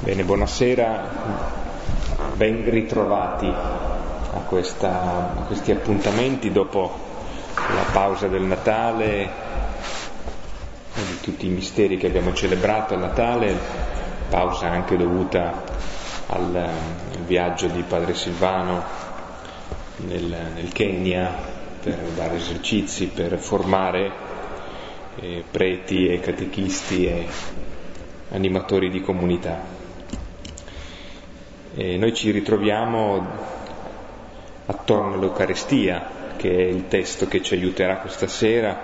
Bene, buonasera, ben ritrovati a, questa, a, questi appuntamenti dopo la pausa del Natale e di tutti i misteri che abbiamo celebrato a Natale, pausa anche dovuta al, al viaggio di Padre Silvano nel, nel, Kenya per dare esercizi, per formare eh, preti e catechisti e animatori di comunità. E noi ci ritroviamo attorno all'Eucarestia, che è il testo che ci aiuterà questa sera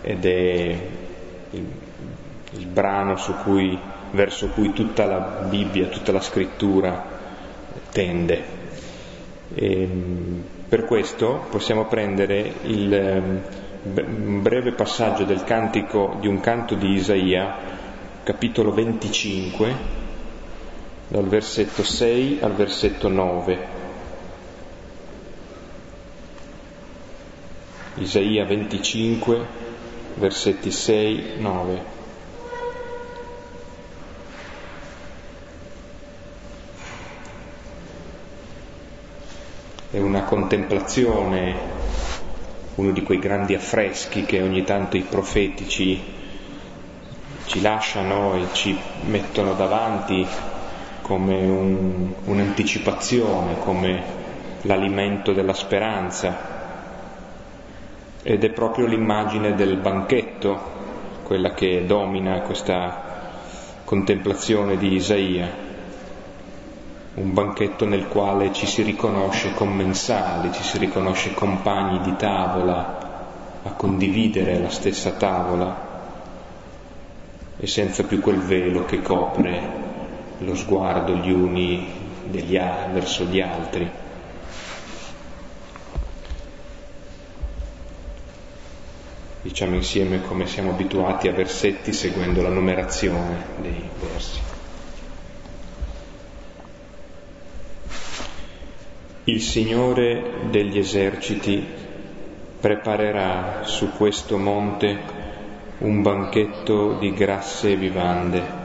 ed è il, il brano cui, verso cui tutta la Bibbia, tutta la scrittura tende. E per questo possiamo prendere il, un breve passaggio del cantico di un canto di Isaia, capitolo 25, dal versetto 6 al versetto 9. Isaia 25, versetti 6, 9. È una contemplazione, uno di quei grandi affreschi che ogni tanto i profetici ci lasciano e ci mettono davanti come un, un'anticipazione, come l'alimento della speranza. Ed è proprio l'immagine del banchetto, quella che domina questa contemplazione di Isaia, un banchetto nel quale ci si riconosce commensali, ci si riconosce compagni di tavola, a condividere la stessa tavola e senza più quel velo che copre lo sguardo gli uni degli, verso gli altri. Diciamo insieme come siamo abituati a versetti seguendo la numerazione dei versi. Il Signore degli eserciti preparerà su questo monte un banchetto di grasse vivande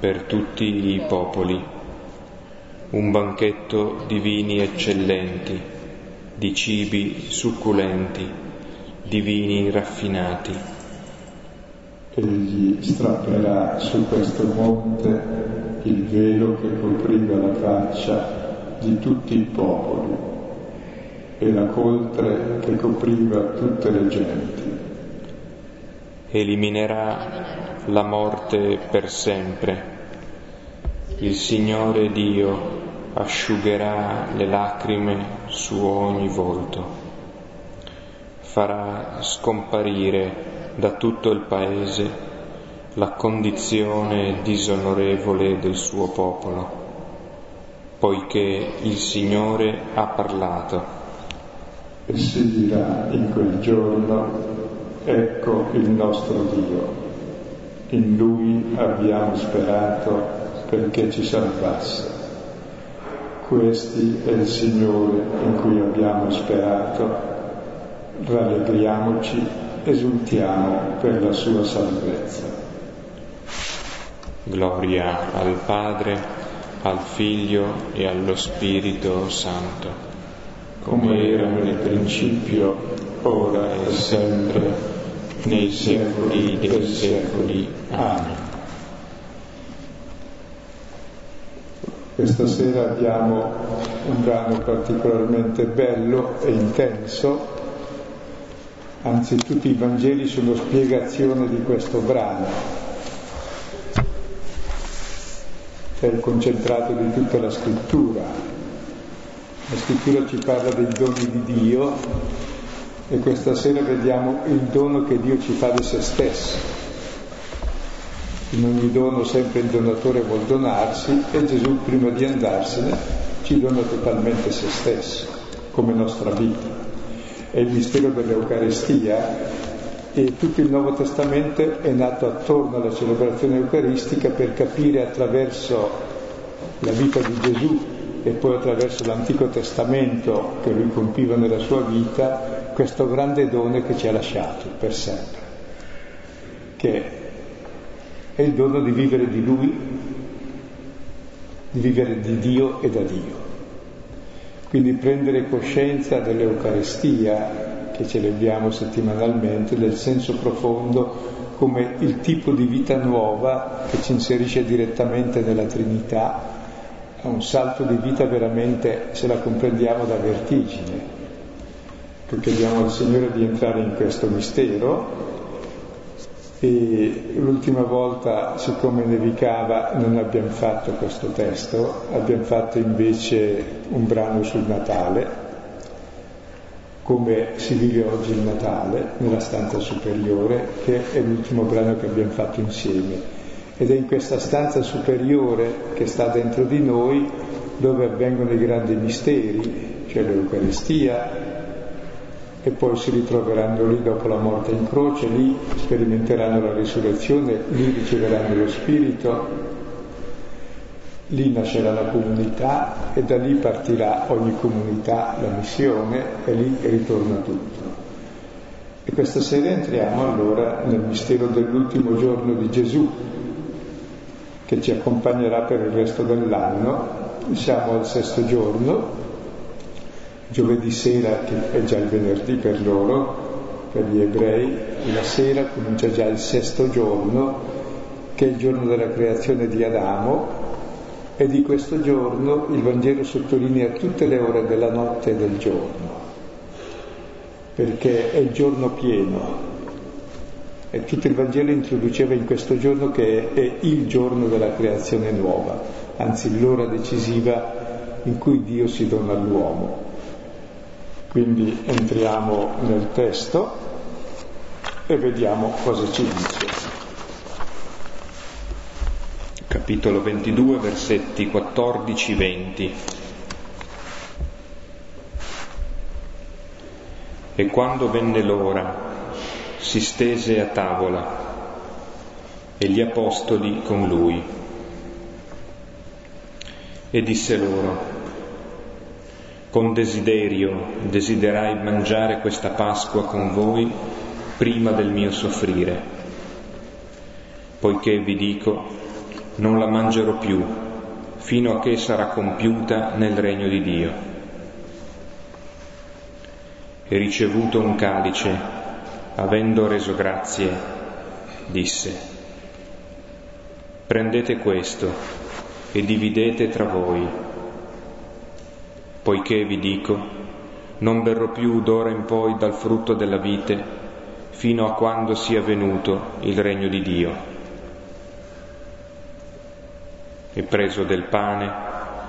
per tutti i popoli, un banchetto di vini eccellenti, di cibi succulenti, di vini raffinati. Egli strapperà su questo monte il velo che copriva la faccia di tutti i popoli e la coltre che copriva tutte le genti. Eliminerà la morte per sempre. Il Signore Dio asciugherà le lacrime su ogni volto, farà scomparire da tutto il paese la condizione disonorevole del suo popolo, poiché il Signore ha parlato. E si dirà in quel giorno, ecco il nostro Dio in Lui abbiamo sperato perché ci salvasse. Questi è il Signore in cui abbiamo sperato, rallegriamoci, esultiamo per la sua salvezza. Gloria al Padre, al Figlio e allo Spirito Santo, come era nel principio, ora e sempre nei secoli dei secoli. Amen. Questa sera abbiamo un brano particolarmente bello e intenso, anzi tutti i Vangeli sono spiegazione di questo brano, è il concentrato di tutta la scrittura. La scrittura ci parla dei doni di Dio e questa sera vediamo il dono che Dio ci fa di se stesso. In ogni dono sempre il donatore vuol donarsi e Gesù prima di andarsene ci dona totalmente se stesso come nostra vita. È il mistero dell'Eucarestia e tutto il Nuovo Testamento è nato attorno alla celebrazione eucaristica per capire attraverso la vita di Gesù e poi attraverso l'Antico Testamento che lui compiva nella sua vita questo grande dono che ci ha lasciato per sempre, che è il dono di vivere di Lui di vivere di Dio e da Dio. Quindi prendere coscienza dell'Eucaristia che celebriamo settimanalmente, del senso profondo come il tipo di vita nuova che ci inserisce direttamente nella Trinità, è un salto di vita veramente, se la comprendiamo, da vertigine. Perché chiediamo al Signore di entrare in questo mistero e l'ultima volta, siccome nevicava, non abbiamo fatto questo testo, abbiamo fatto invece un brano sul Natale come si vive oggi il Natale nella stanza superiore, che è l'ultimo brano che abbiamo fatto insieme. Ed è in questa stanza superiore che sta dentro di noi dove avvengono i grandi misteri, cioè l'Eucaristia, e poi si ritroveranno lì dopo la morte in croce, lì sperimenteranno la risurrezione, lì riceveranno lo Spirito, lì nascerà la comunità e da lì partirà ogni comunità, la missione e lì ritorna tutto. E questa sera entriamo allora nel mistero dell'ultimo giorno di Gesù che ci accompagnerà per il resto dell'anno. Siamo al sesto giorno, giovedì sera che è già il venerdì per loro, per gli ebrei, la sera comincia già il sesto giorno che è il giorno della creazione di Adamo e di questo giorno il Vangelo sottolinea tutte le ore della notte e del giorno, perché è il giorno pieno. E tutto il Vangelo introduceva in questo giorno che è il giorno della creazione nuova, anzi l'ora decisiva in cui Dio si dona all'uomo. Quindi entriamo nel testo e vediamo cosa ci dice capitolo 22, versetti 14-20. E quando venne l'ora, si stese a tavola e gli apostoli con lui. E disse loro, con desiderio desiderai mangiare questa Pasqua con voi prima del mio soffrire, poiché vi dico, non la mangerò più fino a che sarà compiuta nel regno di Dio. E ricevuto un calice, avendo reso grazie, disse, prendete questo e dividete tra voi, poiché vi dico, non berrò più d'ora in poi dal frutto della vite fino a quando sia venuto il regno di Dio e preso del pane,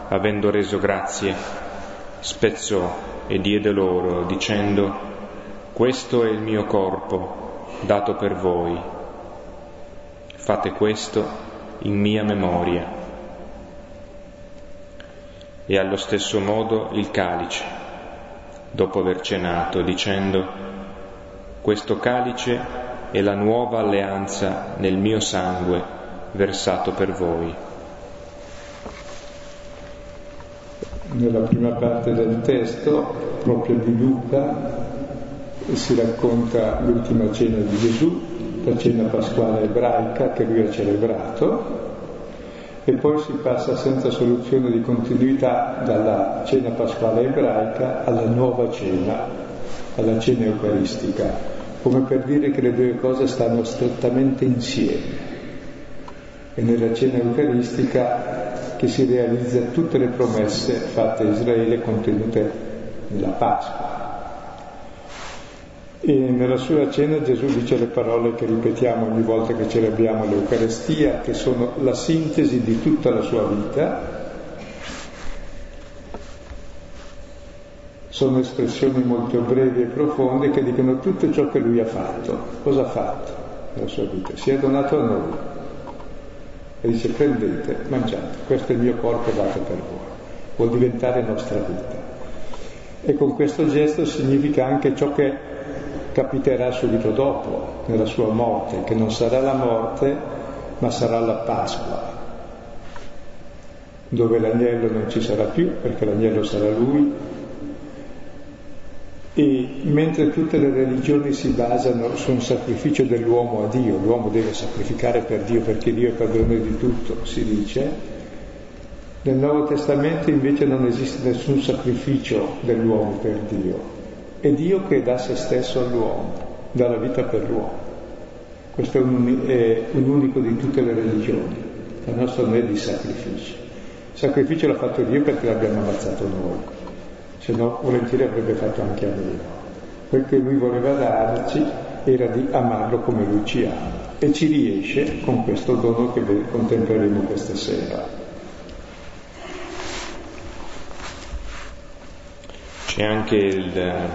avendo reso grazie, spezzò e diede loro, dicendo, questo è il mio corpo, dato per voi. Fate questo in mia memoria. E allo stesso modo il calice, dopo aver cenato, dicendo, questo calice è la nuova alleanza nel mio sangue versato per voi. nella prima parte del testo, proprio di Luca, si racconta l'ultima cena di Gesù, la cena pasquale ebraica che lui ha celebrato, e poi si passa senza soluzione di continuità dalla cena pasquale ebraica alla nuova cena, alla cena eucaristica, come per dire che le due cose stanno strettamente insieme. E nella cena eucaristica che si realizza tutte le promesse fatte a Israele contenute nella Pasqua. E nella sua cena Gesù dice le parole che ripetiamo ogni volta che celebriamo l'Eucarestia, che sono la sintesi di tutta la sua vita. Sono espressioni molto brevi e profonde che dicono tutto ciò che lui ha fatto. Cosa ha fatto nella sua vita? Si è donato a noi, e dice prendete, mangiate, questo è il mio corpo dato per voi, vuol diventare nostra vita. E con questo gesto significa anche ciò che capiterà subito dopo, nella sua morte, che non sarà la morte, ma sarà la Pasqua, dove l'agnello non ci sarà più, perché l'agnello sarà lui, e mentre tutte le religioni si basano su un sacrificio dell'uomo a Dio, l'uomo deve sacrificare per Dio perché Dio è padrone di tutto, si dice, Nel Nuovo Testamento invece non esiste nessun sacrificio dell'uomo per Dio, è Dio che dà se stesso all'uomo, dà la vita per l'uomo. Questo è un, è un unico di tutte le religioni, la nostra non è di sacrificio. Il sacrificio l'ha fatto Dio perché l'abbiamo ammazzato noi, se no volentieri avrebbe fatto anche a noi. Quel che lui voleva darci era di amarlo come lui ci ama e ci riesce con questo dono che contempleremo questa sera. C'è anche il,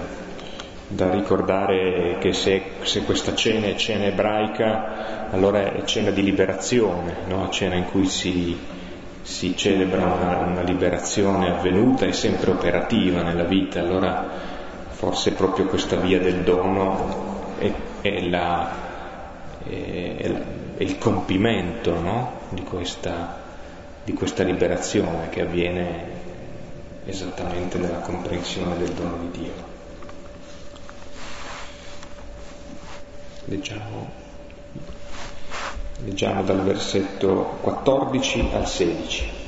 da ricordare che se, se, questa cena è cena ebraica, allora è cena di liberazione, no? cena in cui si, si celebra una, una, liberazione avvenuta e sempre operativa nella vita, allora forse proprio questa via del dono è, è, la, è, è il compimento no? di, questa, di questa liberazione che avviene esattamente nella comprensione del dono di Dio. Leggiamo, leggiamo dal versetto 14 al 16.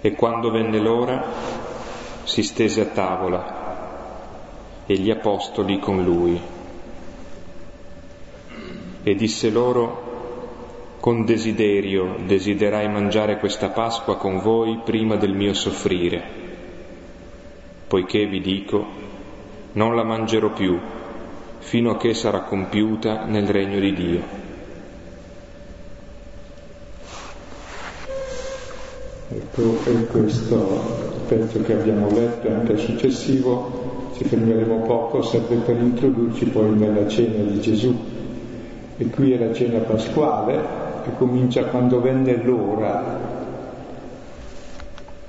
E quando venne l'ora si stese a tavola e gli apostoli con lui e disse loro con desiderio desiderai mangiare questa Pasqua con voi prima del mio soffrire, poiché vi dico, non la mangerò più fino a che sarà compiuta nel regno di Dio. Ecco, e questo pezzo che abbiamo letto e anche il successivo, ci fermeremo poco, serve per introdurci poi nella cena di Gesù. E qui è la cena pasquale, che comincia quando venne l'ora.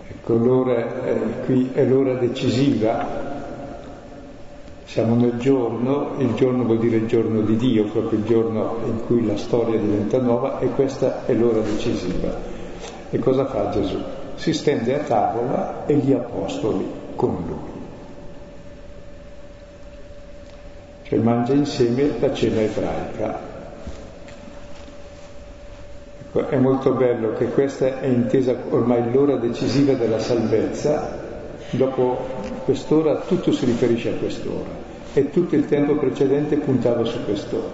Ecco, l'ora è, qui è l'ora decisiva. Siamo nel giorno, il giorno vuol dire il giorno di Dio, proprio il giorno in cui la storia diventa nuova e questa è l'ora decisiva. E cosa fa Gesù? Si stende a tavola e gli apostoli con lui. Cioè mangia insieme la cena ebraica, Ecco, è molto bello che questa è intesa ormai l'ora decisiva della salvezza, dopo quest'ora tutto si riferisce a quest'ora e tutto il tempo precedente puntava su quest'ora,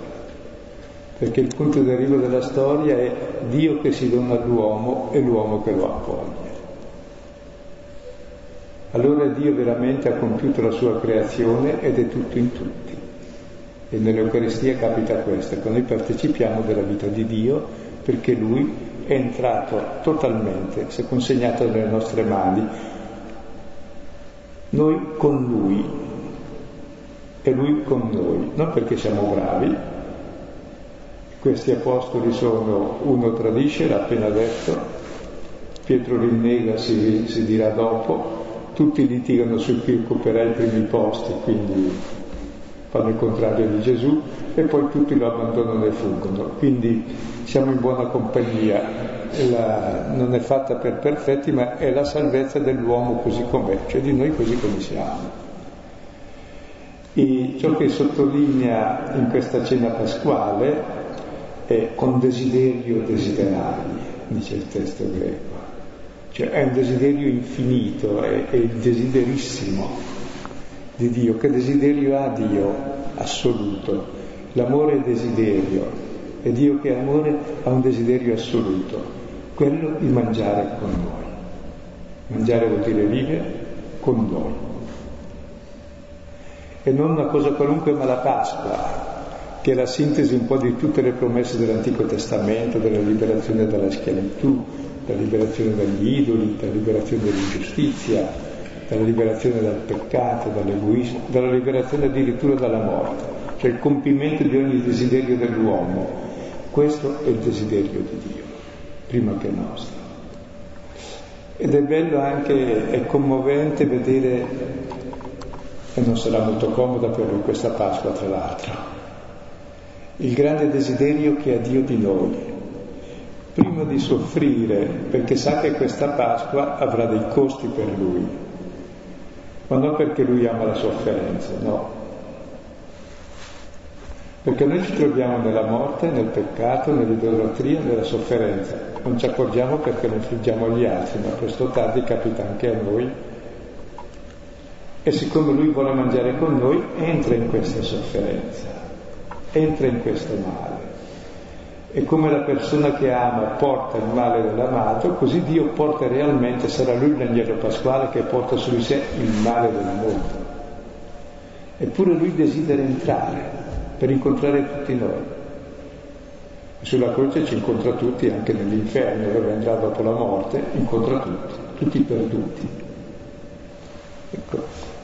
perché il punto d'arrivo della storia è Dio che si dona all'uomo e l'uomo che lo accoglie. Allora Dio veramente ha compiuto la sua creazione ed è tutto in tutti. E nell'Eucaristia capita questo, che noi partecipiamo della vita di Dio perché lui è entrato totalmente, si è consegnato nelle nostre mani, noi con lui e lui con noi, non perché siamo bravi, questi apostoli sono, uno tradisce, l'ha appena detto, Pietro rinnega, si, si dirà dopo, tutti litigano su chi occuperà i primi posti, quindi fanno il contrario di Gesù e poi tutti lo abbandonano e fuggono. Quindi siamo in buona compagnia, la, non è fatta per perfetti, ma è la salvezza dell'uomo così com'è, cioè di noi così come siamo. E ciò che sottolinea in questa cena pasquale è con desiderio desiderari, dice il testo greco. Cioè è un desiderio infinito, è, è il desiderissimo di Dio. Che desiderio ha Dio? Assoluto. L'amore è desiderio e Dio che è amore ha un desiderio assoluto, quello di mangiare con noi. Mangiare vuol dire vivere con noi. E non una cosa qualunque, ma la Pasqua, che è la sintesi un po' di tutte le promesse dell'Antico Testamento, della liberazione dalla schiavitù, della liberazione dagli idoli, della liberazione dall'ingiustizia, dalla liberazione dal peccato, dall'egoismo, dalla liberazione addirittura dalla morte, cioè il compimento di ogni desiderio dell'uomo. Questo è il desiderio di Dio, prima che nostro. Ed è bello anche, è commovente vedere, e non sarà molto comoda per lui questa Pasqua tra l'altro, il grande desiderio che ha Dio di noi, prima di soffrire, perché sa che questa Pasqua avrà dei costi per lui, ma non perché lui ama la sofferenza, no. Perché noi ci troviamo nella morte, nel peccato, nell'idolatria, nella sofferenza. Non ci accorgiamo perché non infliggiamo agli altri, ma presto o tardi capita anche a noi. E siccome lui vuole mangiare con noi, entra in questa sofferenza, entra in questo male. E come la persona che ama porta il male dell'amato, così Dio porta realmente, sarà lui l'agnello pasquale che porta su di sé il male del mondo. Eppure lui desidera entrare per incontrare tutti noi. Sulla croce ci incontra tutti, anche nell'inferno, dove andrà dopo la morte, incontra tutti, tutti perduti. Ecco.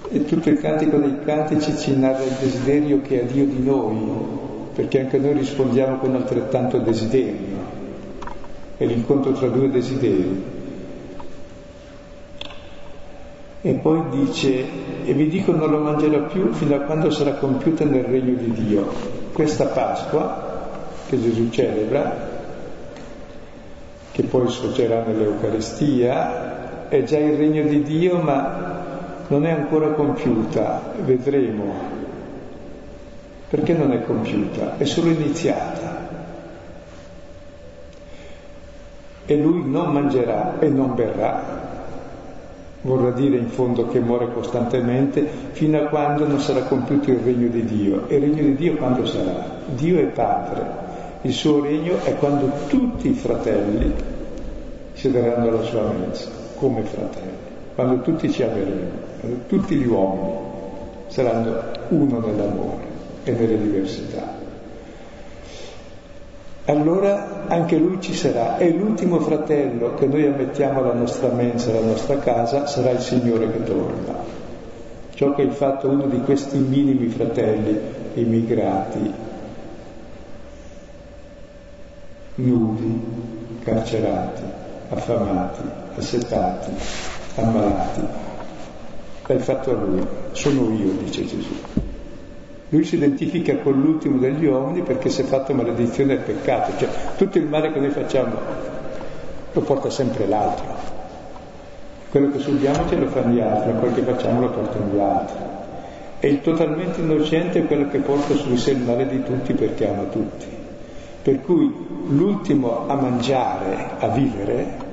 E tutto il cantico dei cantici ci narra il desiderio che ha Dio di noi, perché anche noi rispondiamo con altrettanto desiderio. È l'incontro tra due desideri. E poi dice, e vi dico non lo mangerò più fino a quando sarà compiuta nel regno di Dio. Questa Pasqua che Gesù celebra, che poi sfoggerà nell'Eucaristia, è già il regno di Dio, ma non è ancora compiuta, vedremo perché non è compiuta, è solo iniziata. E lui non mangerà e non berrà, vorrà dire in fondo che muore costantemente fino a quando non sarà compiuto il regno di Dio. E il regno di Dio quando sarà? Dio è Padre. Il suo regno è quando tutti i fratelli siederanno alla sua mensa, come fratelli, quando tutti ci quando tutti gli uomini saranno uno nell'amore e nelle diversità. Allora anche lui ci sarà e l'ultimo fratello che noi ammettiamo alla nostra mensa, alla nostra casa, sarà il Signore che torna. Ciò che è fatto uno di questi minimi fratelli immigrati, nudi, carcerati, affamati, assetati, ammalati. L'hai fatto a lui, sono io, dice Gesù. Lui si identifica con l'ultimo degli uomini perché si è fatto maledizione e peccato, cioè tutto il male che noi facciamo lo porta sempre l'altro. Quello che subiamo ce lo fanno gli altri, quello che facciamo lo portano gli altri. E il totalmente innocente è quello che porta su di sé il male di tutti perché ama tutti. Per cui l'ultimo a mangiare, a vivere,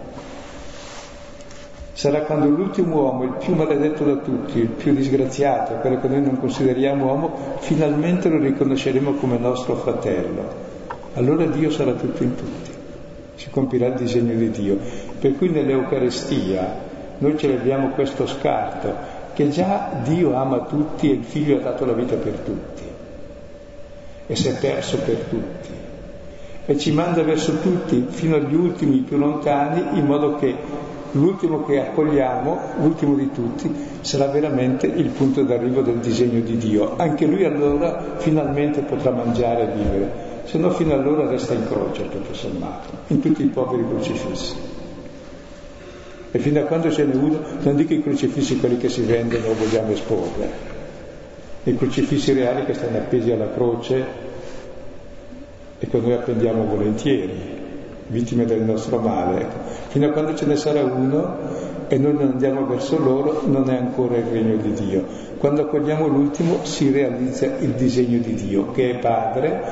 sarà quando l'ultimo uomo, il più maledetto da tutti, il più disgraziato, quello che noi non consideriamo uomo, finalmente lo riconosceremo come nostro fratello. Allora Dio sarà tutto in tutti, si compirà il disegno di Dio. Per cui nell'Eucarestia noi celebriamo questo scarto, che già Dio ama tutti e il Figlio ha dato la vita per tutti e si è perso per tutti e ci manda verso tutti, fino agli ultimi più lontani, in modo che l'ultimo che accogliamo, l'ultimo di tutti, sarà veramente il punto d'arrivo del disegno di Dio. Anche lui allora finalmente potrà mangiare e vivere, se no fino allora resta in croce, tutto sommato, in tutti i poveri crocifissi. E fino a quando ce n'è uno, non dico i crocifissi quelli che si vendono o vogliamo esporre, i crocifissi reali che stanno appesi alla croce e che noi appendiamo volentieri, vittime del nostro male. Ecco. Fino a quando ce ne sarà uno e noi non andiamo verso loro, non è ancora il regno di Dio. Quando accogliamo l'ultimo si realizza il disegno di Dio, che è Padre,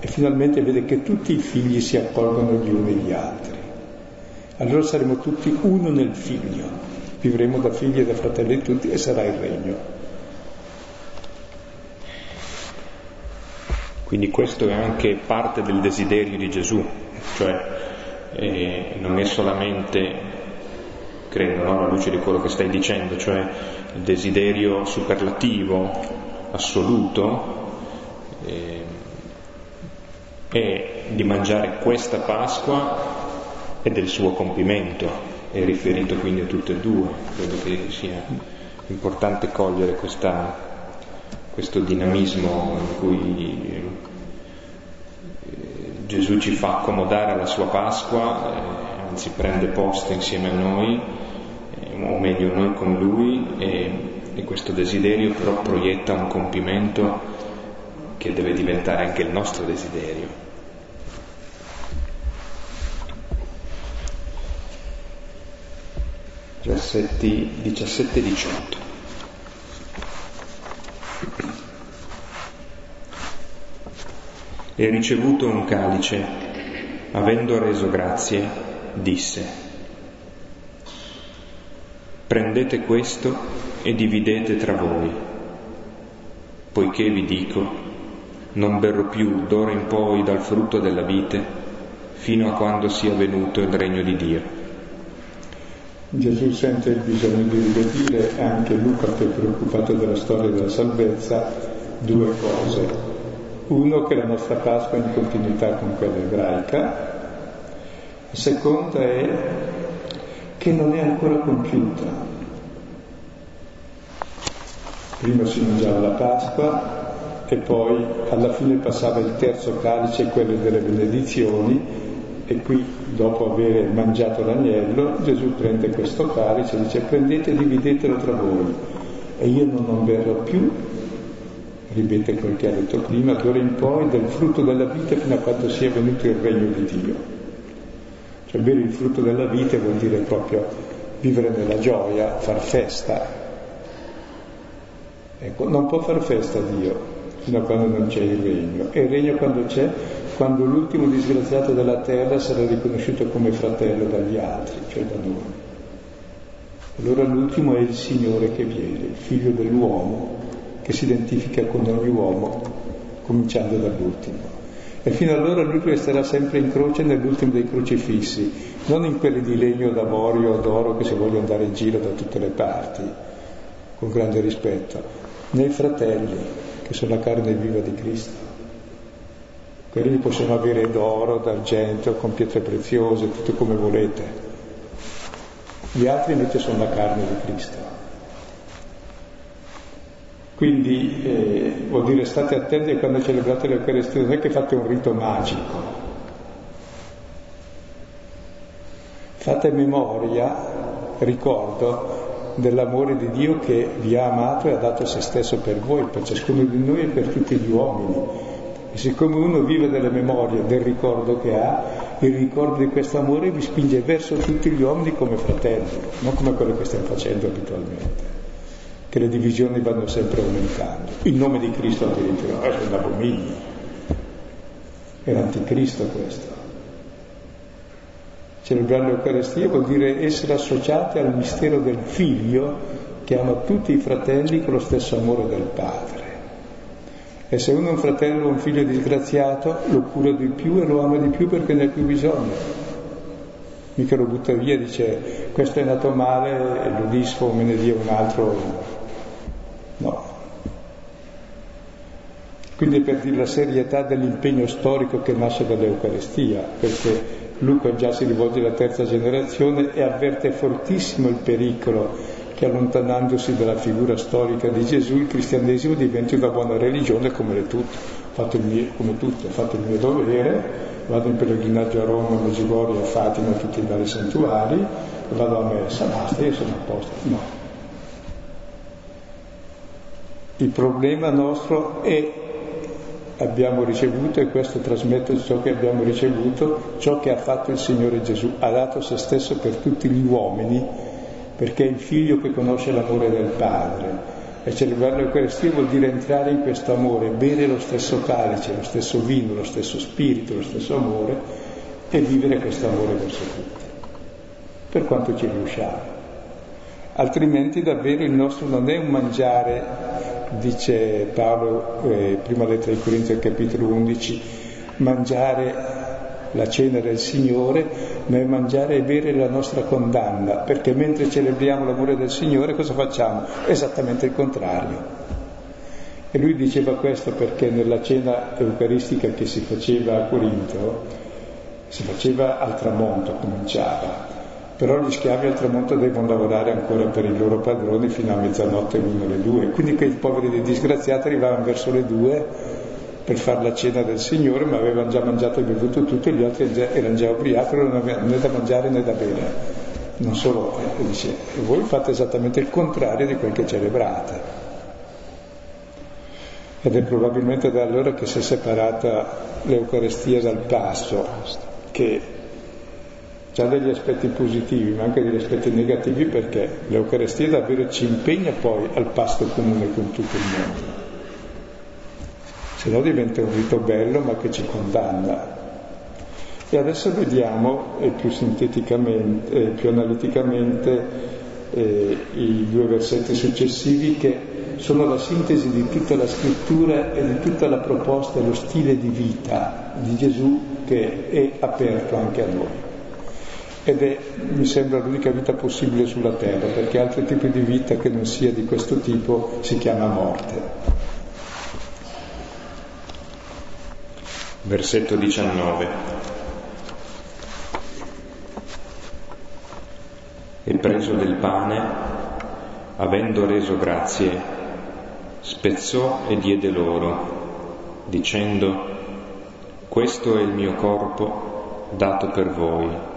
e finalmente vede che tutti i figli si accolgono gli uni gli altri. Allora saremo tutti uno nel figlio, vivremo da figli e da fratelli tutti e sarà il regno. Quindi questo è anche parte del desiderio di Gesù, cioè eh, non è solamente, credo, no, alla luce di quello che stai dicendo, cioè il desiderio superlativo, assoluto, eh, è di mangiare questa Pasqua e del suo compimento, è riferito quindi a tutte e due, credo che sia importante cogliere questa, questo dinamismo in cui Gesù ci fa accomodare alla sua Pasqua, eh, anzi prende posto insieme a noi, eh, o meglio noi con Lui, e, e questo desiderio però proietta un compimento che deve diventare anche il nostro desiderio. Versetti 17 e 18. E ricevuto un calice, avendo reso grazie, disse, prendete questo e dividete tra voi, poiché vi dico, non berrò più d'ora in poi dal frutto della vite, fino a quando sia venuto il regno di Dio. Gesù sente il bisogno di ribadire, anche Luca che è preoccupato della storia della salvezza, due cose uno che la nostra Pasqua è in continuità con quella ebraica, la seconda è che non è ancora compiuta. Prima si mangiava la Pasqua e poi alla fine passava il terzo calice, quello delle benedizioni, e qui dopo aver mangiato l'agnello Gesù prende questo calice e dice prendete e dividetelo tra voi e io non, verrò più ripete quel che ha detto prima, d'ora in poi del frutto della vita fino a quando sia venuto il regno di Dio. Cioè bere il frutto della vita vuol dire proprio vivere nella gioia, far festa. Ecco, non può far festa Dio fino a quando non c'è il regno. E il regno quando c'è? Quando l'ultimo disgraziato della terra sarà riconosciuto come fratello dagli altri, cioè da noi. Allora l'ultimo è il Signore che viene, il figlio dell'uomo, che si identifica con ogni uomo, cominciando dall'ultimo. E fino allora lui resterà sempre in croce nell'ultimo dei crocifissi, non in quelli di legno d'avorio o d'oro che si vogliono andare in giro da tutte le parti, con grande rispetto, nei fratelli, che sono la carne viva di Cristo. Quelli possono avere d'oro, d'argento, con pietre preziose, tutto come volete. Gli altri invece sono la carne di Cristo. Quindi eh, vuol dire state attenti quando celebrate l'Eucaristia, non è che fate un rito magico, fate memoria, ricordo dell'amore di Dio che vi ha amato e ha dato se stesso per voi, per ciascuno di noi e per tutti gli uomini. E siccome uno vive delle memorie, del ricordo che ha, il ricordo di questo amore vi spinge verso tutti gli uomini come fratelli, non come quello che stiamo facendo abitualmente che le divisioni vanno sempre aumentando. Il nome di Cristo addirittura, è un abominio. È l'anticristo questo. Celebrare l'Eucaristia vuol dire essere associati al mistero del figlio che ama tutti i fratelli con lo stesso amore del padre. E se uno è un fratello o un figlio disgraziato, lo cura di più e lo ama di più perché ne ha più bisogno. Mica lo butta via, dice questo è nato male, lo disfo, me ne dia un altro Quindi per dire la serietà dell'impegno storico che nasce dall'Eucaristia, perché Luca già si rivolge alla terza generazione e avverte fortissimo il pericolo che allontanandosi dalla figura storica di Gesù il cristianesimo diventi una buona religione come le tutte. Fatto il mio, come tutte, fatto il mio dovere, vado in pellegrinaggio a Roma, a Medjugorje, a Fatima, a tutti i vari santuari, vado a messa, basta, io sono a posto. No, il problema nostro è abbiamo ricevuto e questo trasmette ciò che abbiamo ricevuto, ciò che ha fatto il Signore Gesù, ha dato se stesso per tutti gli uomini, perché è il figlio che conosce l'amore del Padre. E celebrare l'Eucaristia vuol dire entrare in questo amore, bere lo stesso calice, lo stesso vino, lo stesso spirito, lo stesso amore e vivere questo amore verso tutti, per quanto ci riusciamo. Altrimenti davvero il nostro non è un mangiare dice Paolo, eh, prima lettera ai Corinzi capitolo 11, mangiare la cena del Signore, ma è mangiare e bere la nostra condanna, perché mentre celebriamo l'amore del Signore cosa facciamo? Esattamente il contrario. E lui diceva questo perché nella cena eucaristica che si faceva a Corinto, si faceva al tramonto, cominciava, però gli schiavi al tramonto devono lavorare ancora per i loro padroni fino a mezzanotte, l'uno le due. Quindi quei poveri disgraziati arrivavano verso le due per fare la cena del Signore, ma avevano già mangiato e bevuto tutto e gli altri erano già ubriachi, non avevano né da mangiare né da bere. Non solo, eh, dice, voi fate esattamente il contrario di quel che celebrate. Ed è probabilmente da allora che si è separata l'Eucarestia dal pasto, che ha degli aspetti positivi ma anche degli aspetti negativi perché l'Eucaristia davvero ci impegna poi al pasto comune con tutto il mondo. se no diventa un rito bello ma che ci condanna. E adesso vediamo eh, più sinteticamente, eh, più analiticamente eh, i due versetti successivi che sono la sintesi di tutta la scrittura e di tutta la proposta e lo stile di vita di Gesù che è aperto anche a noi. Ed è, mi sembra, l'unica vita possibile sulla terra, perché altri tipi di vita che non sia di questo tipo si chiama morte. Versetto 19. E preso del pane, avendo reso grazie, spezzò e diede loro, dicendo, questo è il mio corpo dato per voi,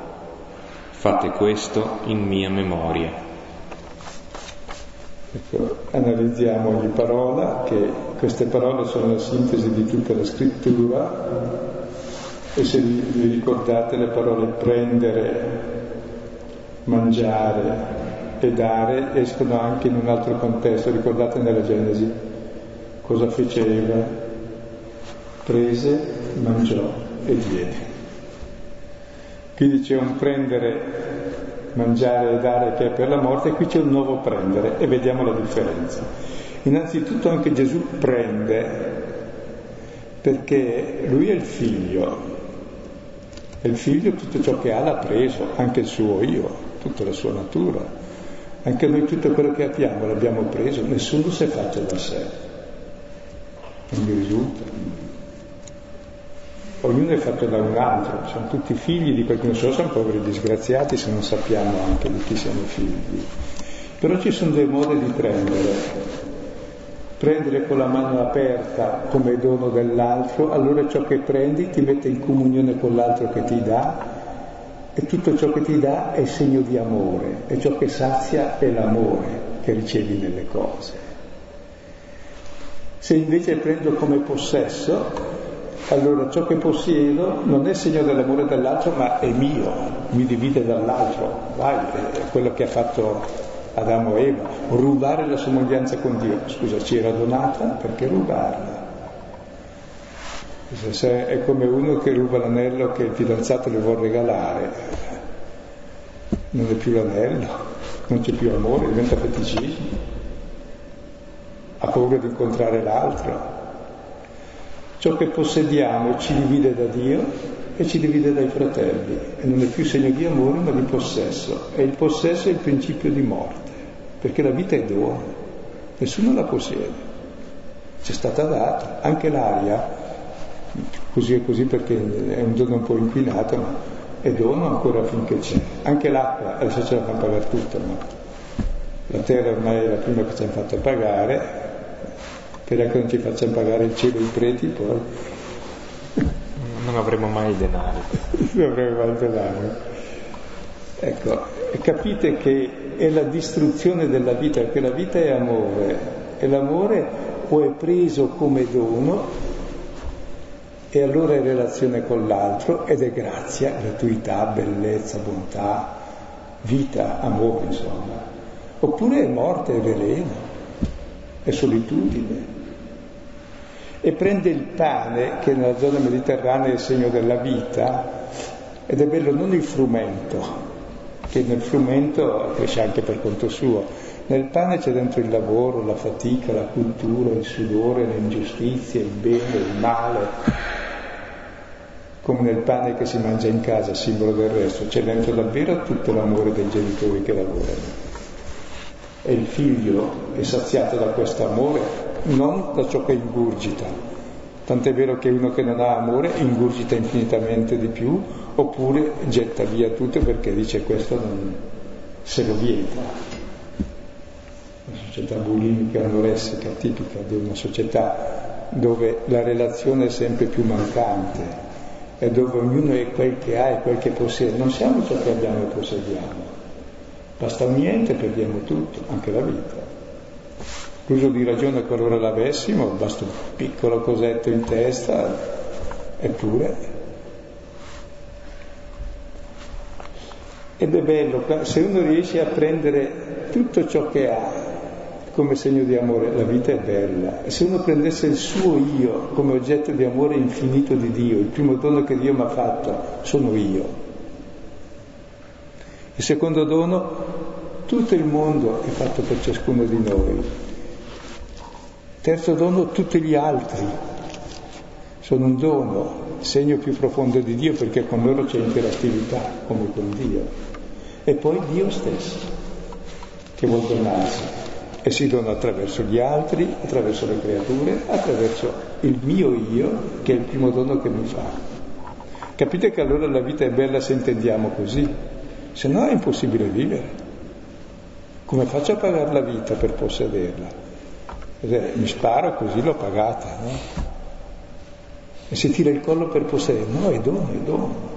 fate questo in mia memoria. Ecco, analizziamo ogni parola che queste parole sono la sintesi di tutta la scrittura e se vi ricordate le parole prendere, mangiare e dare escono anche in un altro contesto, ricordate nella Genesi cosa fece Eva? Prese, mangiò e diede. Qui c'è un prendere, mangiare e dare che è per la morte, e qui c'è un nuovo prendere e vediamo la differenza. Innanzitutto anche Gesù prende perché lui è il figlio, e il figlio tutto ciò che ha l'ha preso, anche il suo io, tutta la sua natura. Anche noi tutto quello che abbiamo l'abbiamo preso, nessuno si è fatto da sé. Non mi risulta. Ognuno è fatto da un altro, sono tutti figli di qualcuno solo, sono poveri disgraziati se non sappiamo anche di chi siamo figli. Però ci sono dei modi di prendere prendere con la mano aperta come dono dell'altro, allora ciò che prendi ti mette in comunione con l'altro che ti dà e tutto ciò che ti dà è segno di amore e ciò che sazia è l'amore che ricevi nelle cose. Se invece prendo come possesso, allora ciò che possiedo non è segno dell'amore dell'altro, ma è mio, mi divide dall'altro. Vai, è quello che ha fatto Adamo e Eva, rubare la somiglianza con Dio. Scusa, ci era donata, perché rubarla? Se è come uno che ruba l'anello che il fidanzato le vuole regalare, non è più l'anello, non c'è più amore, diventa feticismo, ha paura di incontrare l'altro. Ciò che possediamo ci divide da Dio e ci divide dai fratelli. E non è più segno di amore ma di possesso. E il possesso è il principio di morte perché la vita è dono, nessuno la possiede, ci è stata data, anche l'aria, così è così perché è un dono un po' inquinato, ma è dono ancora finché c'è, anche l'acqua, adesso ce la fanno pagare tutta, ma la terra ormai è la prima che ci hanno fatto pagare, speriamo che non ci facciano pagare il cielo i preti poi. Non avremo mai il denaro. non avremo mai il denaro. Ecco, capite che è la distruzione della vita, perché la vita è amore e l'amore o è preso come dono e allora è relazione con l'altro ed è grazia, gratuità, bellezza, bontà, vita, amore insomma. Oppure è morte, è veleno, è solitudine. E prende il pane, che nella zona mediterranea è il segno della vita, ed è bello non il frumento, che nel frumento cresce anche per conto suo. Nel pane c'è dentro il lavoro, la fatica, la cultura, il sudore, le ingiustizie, il bene, il male. Come nel pane che si mangia in casa, simbolo del resto, c'è dentro davvero tutto l'amore dei genitori che lavorano. E il figlio è saziato da questo amore, non da ciò che ingurgita. Tant'è vero che uno che non ha amore ingurgita infinitamente di più, oppure getta via tutto perché dice questo non, se lo vieta. Una società bulimica anoressica tipica di una società dove la relazione è sempre più mancante e dove ognuno è quel che ha e quel che possiede. Non siamo ciò che abbiamo e possediamo. Basta un niente e perdiamo tutto, anche la vita. L'uso di ragione qualora l'avessimo, basta un piccolo cosetto in testa, eppure Ed è bello, se uno riesce a prendere tutto ciò che ha come segno di amore, la vita è bella. E se uno prendesse il suo io come oggetto di amore infinito di Dio, il primo dono che Dio mi ha fatto, sono io. Il secondo dono, tutto il mondo è fatto per ciascuno di noi. Terzo dono, tutti gli altri sono un dono, segno più profondo di Dio perché con loro c'è interattività come con Dio. E poi Dio stesso, che vuol donarsi e si dona attraverso gli altri, attraverso le creature, attraverso il mio io, che è il primo dono che mi fa. Capite che allora la vita è bella se intendiamo così, se no è impossibile vivere. Come faccio a pagare la vita per possederla? Mi sparo così l'ho pagata, no? E si tira il collo per possedere, no, è dono, è dono.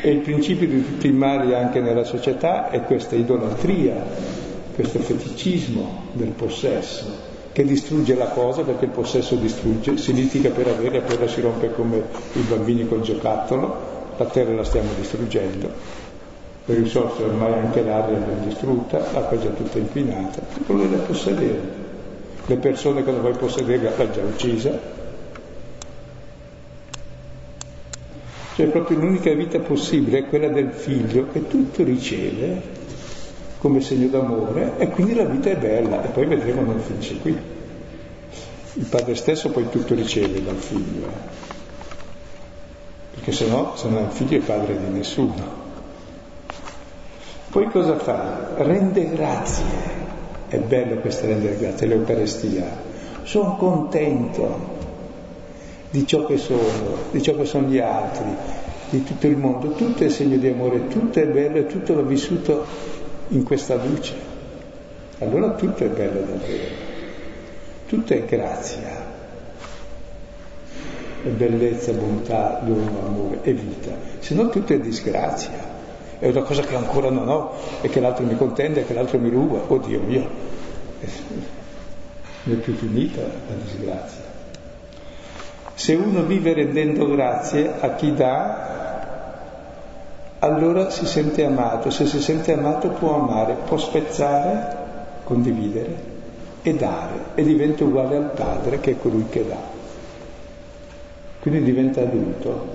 E il principio di tutti i mali anche nella società è questa idolatria, questo feticismo del possesso, che distrugge la cosa perché il possesso distrugge, si litiga per avere poi la si rompe come i bambini col giocattolo, la terra la stiamo distruggendo, le risorse ormai anche l'aria l'abbiamo distrutta, l'acqua è già tutta inquinata, quello è da possedere. Le persone che vuoi possedere l'ha già uccisa, Cioè proprio l'unica vita possibile è quella del figlio che tutto riceve come segno d'amore e quindi la vita è bella e poi vedremo non finisce qui. Il padre stesso poi tutto riceve dal figlio, eh? perché se no, se non è il figlio è padre di nessuno. Poi cosa fa? Rende grazie. È bello questo rendere grazie, l'Eucarestia. Sono contento di ciò che sono, di ciò che sono gli altri, di tutto il mondo. Tutto è segno di amore, tutto è bello e tutto l'ho vissuto in questa luce. Allora tutto è bello davvero, tutto è grazia, è bellezza, bontà, dono, amore e vita, se no tutto è disgrazia. È una cosa che ancora non ho e che l'altro mi contende e che l'altro mi ruba. Oddio mio, non è più finita la disgrazia. Se uno vive rendendo grazie a chi dà, allora si sente amato. Se si sente amato può amare, può spezzare, condividere e dare e diventa uguale al padre che è colui che dà. Quindi diventa adulto,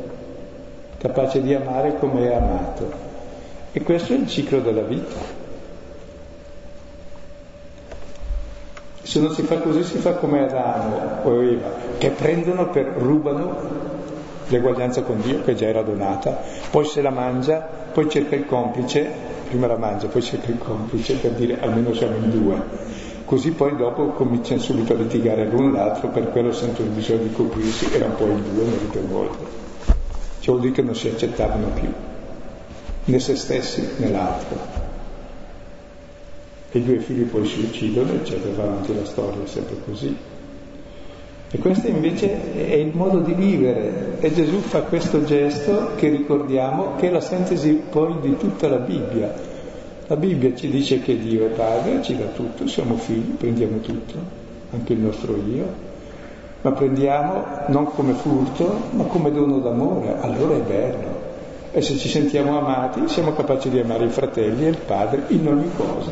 capace di amare come è amato. E questo è il ciclo della vita. Se non si fa così si fa come Adamo o Eva, che prendono per, rubano l'eguaglianza con Dio che già era donata, poi se la mangia, poi cerca il complice, prima la mangia, poi cerca il complice per dire almeno siamo in due. Così poi dopo cominciano subito a litigare l'un l'altro, per quello sentono il bisogno di coprirsi, era un po' in due, non per volte. Cioè vuol dire che non si accettavano più, né se stessi né l'altro e i due figli poi si uccidono, eccetera, va avanti la storia, è sempre così. E questo invece è il modo di vivere e Gesù fa questo gesto che ricordiamo che è la sintesi poi di tutta la Bibbia. La Bibbia ci dice che Dio è Padre, ci dà tutto, siamo figli, prendiamo tutto, anche il nostro io, ma prendiamo non come furto, ma come dono d'amore, allora è bello. E se ci sentiamo amati, siamo capaci di amare i fratelli e il Padre in ogni cosa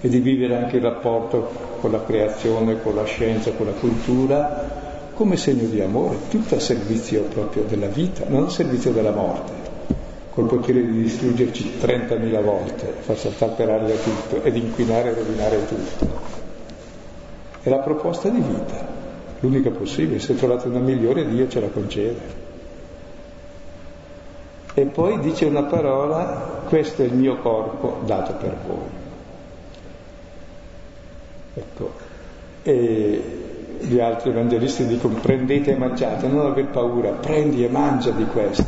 e di vivere anche il rapporto con la creazione, con la scienza, con la cultura, come segno di amore, tutto a servizio proprio della vita, non a servizio della morte, col potere di distruggerci 30.000 volte, far saltare per aria tutto ed inquinare e rovinare tutto. È la proposta di vita, l'unica possibile, se trovate una migliore Dio ce la concede. E poi dice una parola, questo è il mio corpo dato per voi. Ecco. E gli altri evangelisti dicono prendete e mangiate, non aver paura, prendi e mangia di questo,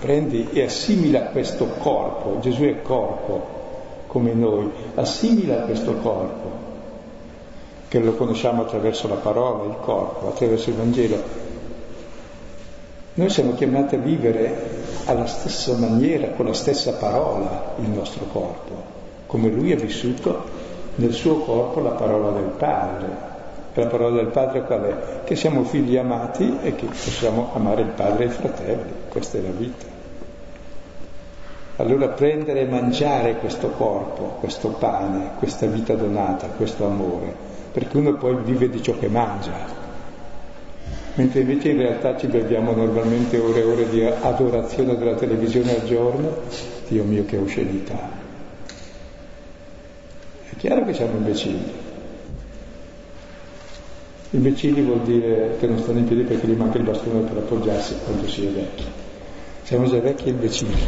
prendi e assimila questo corpo, Gesù è corpo come noi, assimila questo corpo, che lo conosciamo attraverso la parola, il corpo, attraverso il Vangelo. Noi siamo chiamati a vivere alla stessa maniera, con la stessa parola, il nostro corpo, come lui ha vissuto nel suo corpo la parola del Padre. E la parola del Padre qual è? Che siamo figli amati e che possiamo amare il Padre e i fratelli. Questa è la vita. Allora prendere e mangiare questo corpo, questo pane, questa vita donata, questo amore, perché uno poi vive di ciò che mangia. Mentre invece in realtà ci beviamo normalmente ore e ore di adorazione della televisione al giorno, Dio mio che oscenità. È chiaro che siamo imbecilli. Imbecilli vuol dire che non stanno in piedi perché gli manca il bastone per appoggiarsi quando si è vecchi. Siamo già vecchi e imbecilli.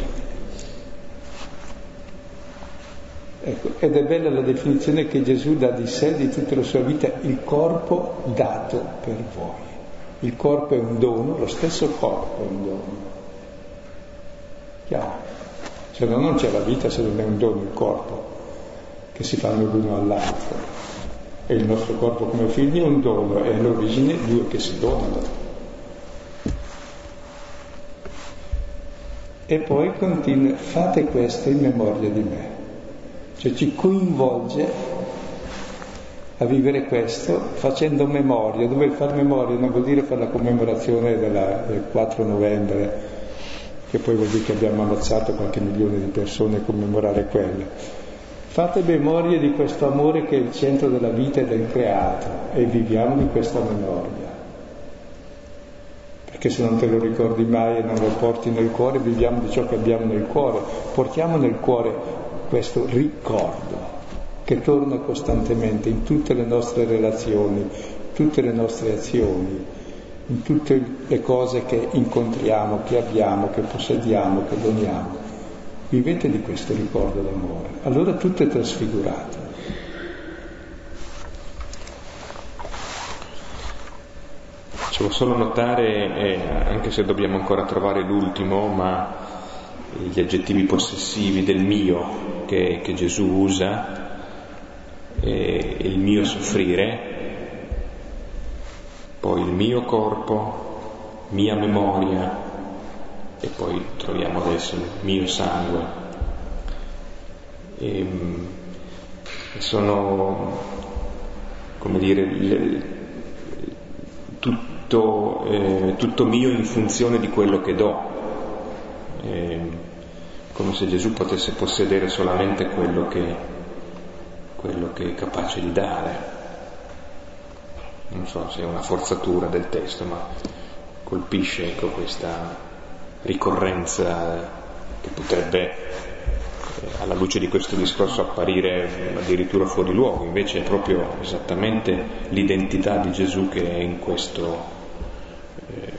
Ecco, ed è bella la definizione che Gesù dà di sé, di tutta la sua vita, il corpo dato per voi. Il corpo è un dono, lo stesso corpo è un dono. Chiaro? Se no non c'è la vita se non è un dono il corpo, che si fanno l'uno all'altro e il nostro corpo come figli è un dono, è all'origine due che si donano. E poi continua, fate questo in memoria di me. Cioè ci coinvolge a vivere questo facendo memoria, dove far memoria non vuol dire fare la commemorazione della, del 4 novembre, che poi vuol dire che abbiamo ammazzato qualche milione di persone a commemorare quello Fate memoria di questo amore che è il centro della vita e del creato e viviamo di questa memoria. Perché se non te lo ricordi mai e non lo porti nel cuore, viviamo di ciò che abbiamo nel cuore. Portiamo nel cuore questo ricordo che torna costantemente in tutte le nostre relazioni, in tutte le nostre azioni, in tutte le cose che incontriamo, che abbiamo, che possediamo, che doniamo. Vivete di questo ricordo d'amore, allora tutto è trasfigurato. Facciamo solo notare, eh, anche se dobbiamo ancora trovare l'ultimo, ma gli aggettivi possessivi del mio che, che Gesù usa, eh, il mio soffrire, poi il mio corpo, mia memoria, e poi troviamo adesso il mio sangue. E, ehm, sono, come dire, il, tutto, eh, tutto, mio in funzione di quello che do, eh, come se Gesù potesse possedere solamente quello che, quello che è capace di dare. Non so se è una forzatura del testo, ma colpisce ecco, questa, ricorrenza che potrebbe eh, alla luce di questo discorso apparire addirittura fuori luogo, invece è proprio esattamente l'identità di Gesù che è in questo, eh,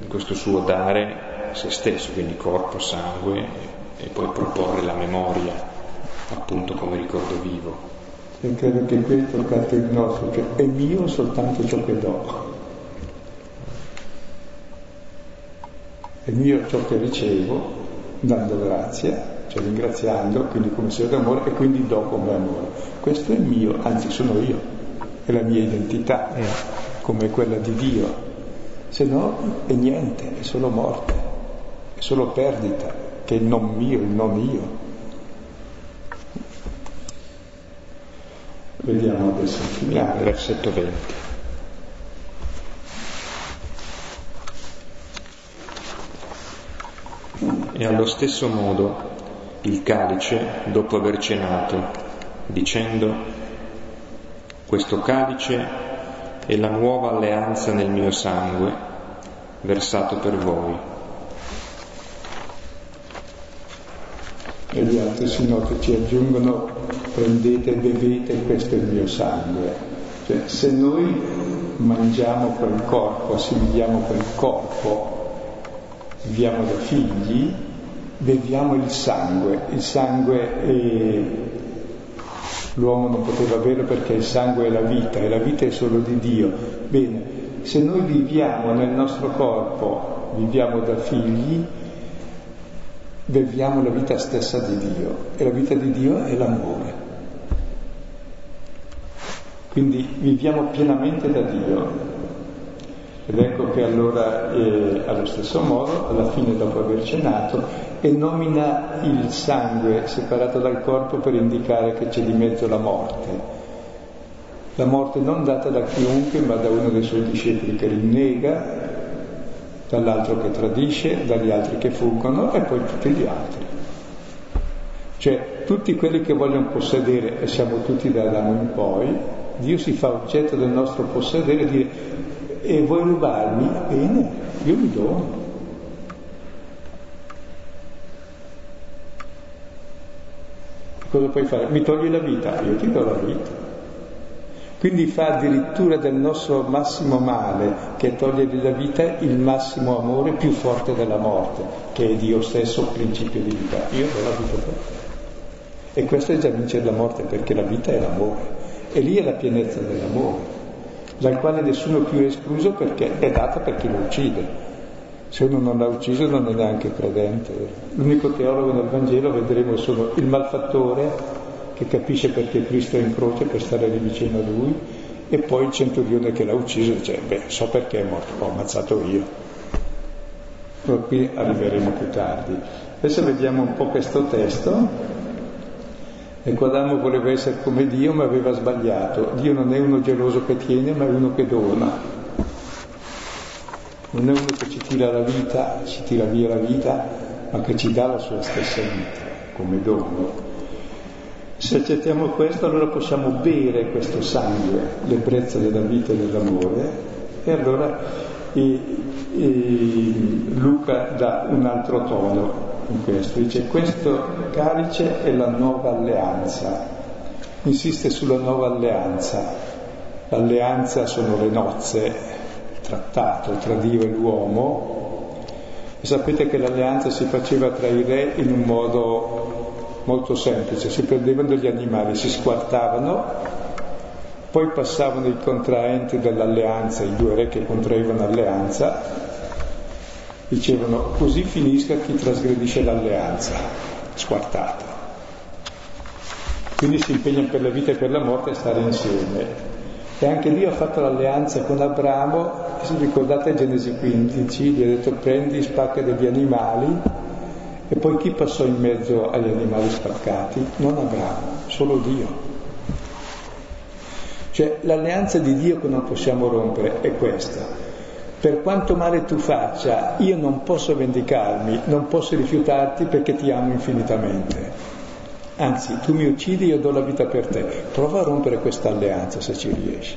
in questo suo dare se stesso, quindi corpo, sangue e poi proporre la memoria appunto come ricordo vivo. E credo che qui è toccato il nostro, cioè è mio soltanto ciò che do. è mio ciò che ricevo dando grazia, cioè ringraziando, quindi come segno d'amore e quindi do come amore. Questo è mio, anzi sono io, è la mia identità, eh. come quella di Dio. Se no è niente, è solo morte, è solo perdita, che è il non mio, il non io. Vediamo adesso il finale. Versetto 20. E allo stesso modo il calice, dopo aver cenato, dicendo, questo calice è la nuova alleanza nel mio sangue, versato per voi. E gli altri sinoti ci aggiungono, prendete e bevete, questo è il mio sangue. Cioè, se noi mangiamo quel corpo, assimiliamo quel corpo, viviamo da figli, beviamo il sangue, il sangue è... l'uomo non poteva berlo perché il sangue è la vita e la vita è solo di Dio. Bene, se noi viviamo nel nostro corpo, viviamo da figli, beviamo la vita stessa di Dio e la vita di Dio è l'amore. Quindi viviamo pienamente da Dio ed ecco che allora, eh, allo stesso modo, alla fine dopo aver cenato, e nomina il sangue separato dal corpo per indicare che c'è di mezzo la morte. La morte non data da chiunque, ma da uno dei suoi discepoli che rinnega, dall'altro che tradisce, dagli altri che fuggono e poi tutti gli altri. Cioè tutti quelli che vogliono possedere, e siamo tutti da Adamo in poi, Dio si fa oggetto del nostro possedere e dire e vuoi rubarmi? Bene, io mi dono. Cosa puoi fare? Mi togli la vita? Io ti do la vita. Quindi fa addirittura del nostro massimo male, che è togliergli la vita, il massimo amore più forte della morte, che è Dio stesso, principio di vita. Io do la vita per te. E questo è già vincere la morte, perché la vita è l'amore. E lì è la pienezza dell'amore, dal quale nessuno più è escluso perché è data per chi lo uccide. Se uno non l'ha ucciso non è neanche credente. L'unico teologo nel Vangelo, vedremo, sono il malfattore che capisce perché Cristo è in croce per stare lì vicino a lui, e poi il centurione che l'ha ucciso dice, beh, so perché è morto, l'ho ammazzato io. Ma qui arriveremo più tardi. Adesso vediamo un po' questo testo. Ecco, Adamo voleva essere come Dio, ma aveva sbagliato. Dio non è uno geloso che tiene, ma è uno che dona. Non è uno che ci tira la vita, ci tira via la vita, ma che ci dà la sua stessa vita come dono. Se accettiamo questo allora possiamo bere questo sangue, l'ebbrezza della vita e dell'amore. E allora e, e Luca dà un altro tono in questo, dice questo calice è la nuova alleanza, insiste sulla nuova alleanza, l'alleanza sono le nozze, il trattato tra Dio e l'uomo. E sapete che l'alleanza si faceva tra i re in un modo molto semplice, si prendevano degli animali, si squartavano, poi passavano i contraenti dell'alleanza, i due re che contraevano alleanza, dicevano così finisca chi trasgredisce l'alleanza, squartato. Quindi si impegnano per la vita e per la morte a stare insieme. E anche Dio ha fatto l'alleanza con Abramo, se ricordate Genesi 15, gli ha detto prendi, spacca degli animali e poi chi passò in mezzo agli animali spaccati? Non Abramo, solo Dio. Cioè l'alleanza di Dio che non possiamo rompere è questa. Per quanto male tu faccia, io non posso vendicarmi, non posso rifiutarti perché ti amo infinitamente. Anzi, tu mi uccidi, io do la vita per te. Prova a rompere questa alleanza se ci riesci.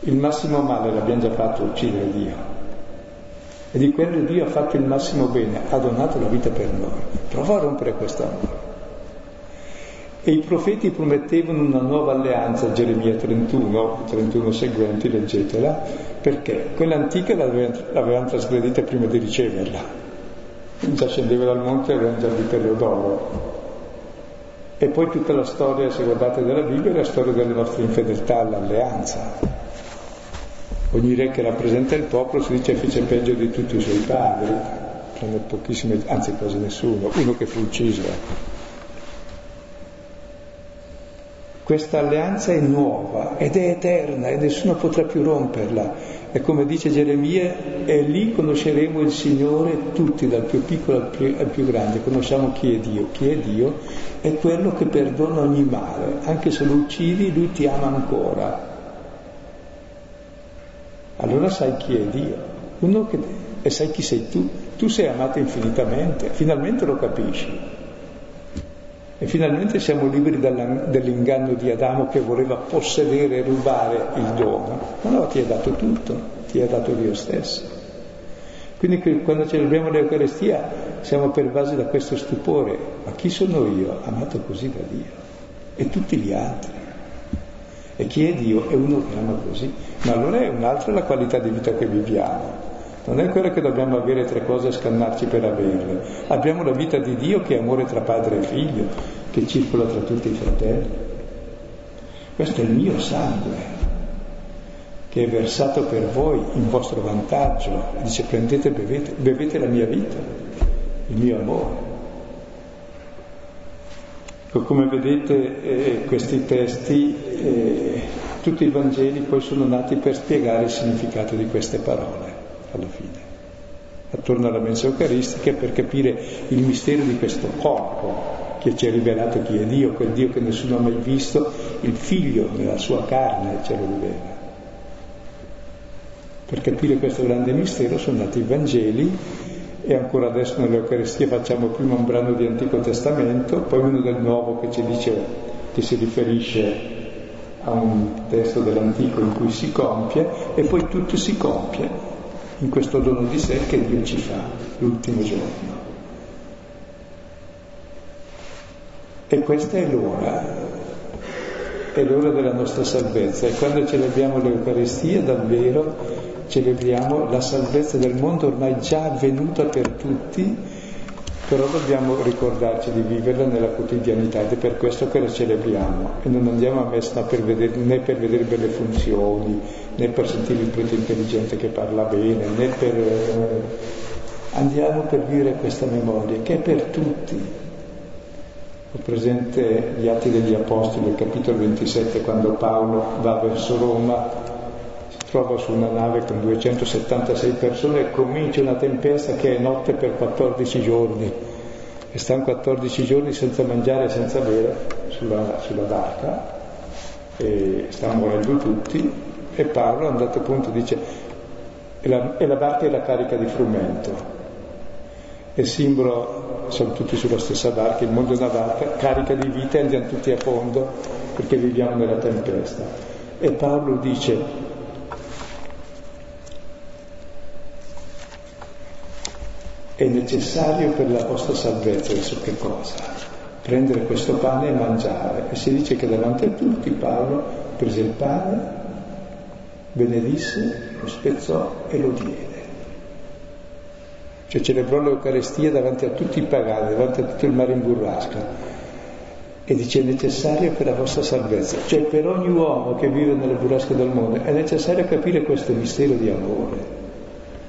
Il massimo male l'abbiamo già fatto uccidere Dio. E di quello Dio ha fatto il massimo bene, ha donato la vita per noi. Prova a rompere questo amore. E i profeti promettevano una nuova alleanza, Geremia 31, 31 seguenti, leggetela, perché quella antica l'avevano, trasgredita prima di riceverla. Già scendeva dal monte e avevano già vitello d'oro. E poi tutta la storia, se guardate della Bibbia, è la storia delle nostre infedeltà all'alleanza. Ogni re che rappresenta il popolo si dice fece peggio di tutti i suoi padri, tranne pochissime, anzi quasi nessuno, uno che fu ucciso. Questa alleanza è nuova ed è eterna e nessuno potrà più romperla. E come dice Geremia, e lì conosceremo il Signore tutti, dal più piccolo al più, al più grande. Conosciamo chi è Dio. Chi è Dio è quello che perdona ogni male. Anche se lo uccidi, lui ti ama ancora allora sai chi è Dio. Che, e sai chi sei tu. Tu sei amato infinitamente, finalmente lo capisci. E finalmente siamo liberi dall'inganno di Adamo che voleva possedere e rubare il dono. Ma no, ti ha dato tutto, ti ha dato Dio stesso. Quindi quando celebriamo l'Eucaristia siamo pervasi da questo stupore. Ma chi sono io? Amato così da Dio. E tutti gli altri. E chi è Dio? È uno che ama così. Ma allora è un'altra la qualità di vita che viviamo. Non è quella che dobbiamo avere tre cose e scannarci per averle. Abbiamo la vita di Dio che è amore tra padre e figlio, che circola tra tutti i fratelli. Questo è il mio sangue, che è versato per voi in vostro vantaggio. Dice prendete e bevete, bevete la mia vita, il mio amore. Ecco, come vedete eh, questi testi, eh, tutti i Vangeli poi sono nati per spiegare il significato di queste parole, alla fine. Attorno alla mensa eucaristica per capire il mistero di questo corpo che ci ha rivelato chi è Dio, quel Dio che nessuno ha mai visto, il figlio nella sua carne ce lo rivela. Per capire questo grande mistero sono nati i Vangeli e ancora adesso nell'Eucaristia facciamo prima un brano di Antico Testamento, poi uno del Nuovo che ci dice, che si riferisce a un testo dell'Antico in cui si compie e poi tutto si compie in questo dono di sé che Dio ci fa l'ultimo giorno. E questa è l'ora, è l'ora della nostra salvezza e quando celebriamo l'Eucaristia davvero celebriamo la salvezza del mondo ormai già avvenuta per tutti, però dobbiamo ricordarci di viverla nella quotidianità ed è per questo che la celebriamo e non andiamo a messa per vedere, né per vedere belle funzioni, né per sentire il prete intelligente che parla bene, né per... Eh, andiamo per vivere questa memoria che è per tutti. Ho presente gli Atti degli Apostoli, capitolo 27, quando Paolo va verso Roma trova su una nave con 276 persone e comincia una tempesta che è notte per 14 giorni. E stanno 14 giorni senza mangiare e senza bere sulla, sulla barca. E stanno morendo tutti. E Paolo a un dato punto dice e la, e la barca è la carica di frumento. E simbolo siamo tutti sulla stessa barca, il mondo è una barca carica di vita e andiamo tutti a fondo perché viviamo nella tempesta. E Paolo dice è necessario per la vostra salvezza, adesso che cosa? Prendere questo pane e mangiare. E si dice che davanti a tutti Paolo prese il pane, benedisse, lo spezzò e lo diede. Cioè celebrò l'Eucarestia davanti a tutti i pagani, davanti a tutto il mare in burrasca. E dice è necessario per la vostra salvezza. Cioè per ogni uomo che vive nelle burrasche del mondo è necessario capire questo mistero di amore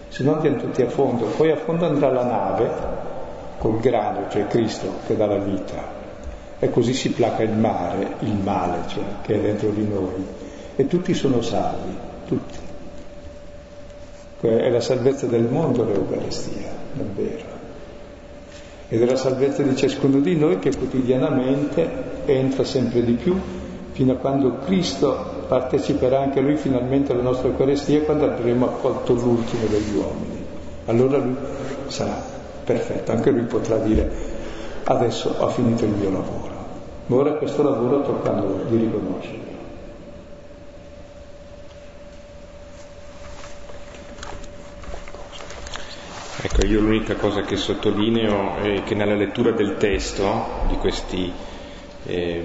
se no andiamo tutti a fondo. Poi a fondo andrà la nave col grano, cioè Cristo che dà la vita. E così si placa il mare, il male cioè, che è dentro di noi. E tutti sono salvi, tutti. È la salvezza del mondo l'Eucaristia, davvero. Ed è la salvezza di ciascuno di noi che quotidianamente entra sempre di più fino a quando Cristo parteciperà anche Lui finalmente alla nostra Eucaristia quando avremo accolto l'ultimo degli uomini. Allora Lui sarà perfetto, anche Lui potrà dire adesso ho finito il mio lavoro, ma ora questo lavoro tocca noi di riconoscerlo. Ecco, io l'unica cosa che sottolineo è che nella lettura del testo di questi eh,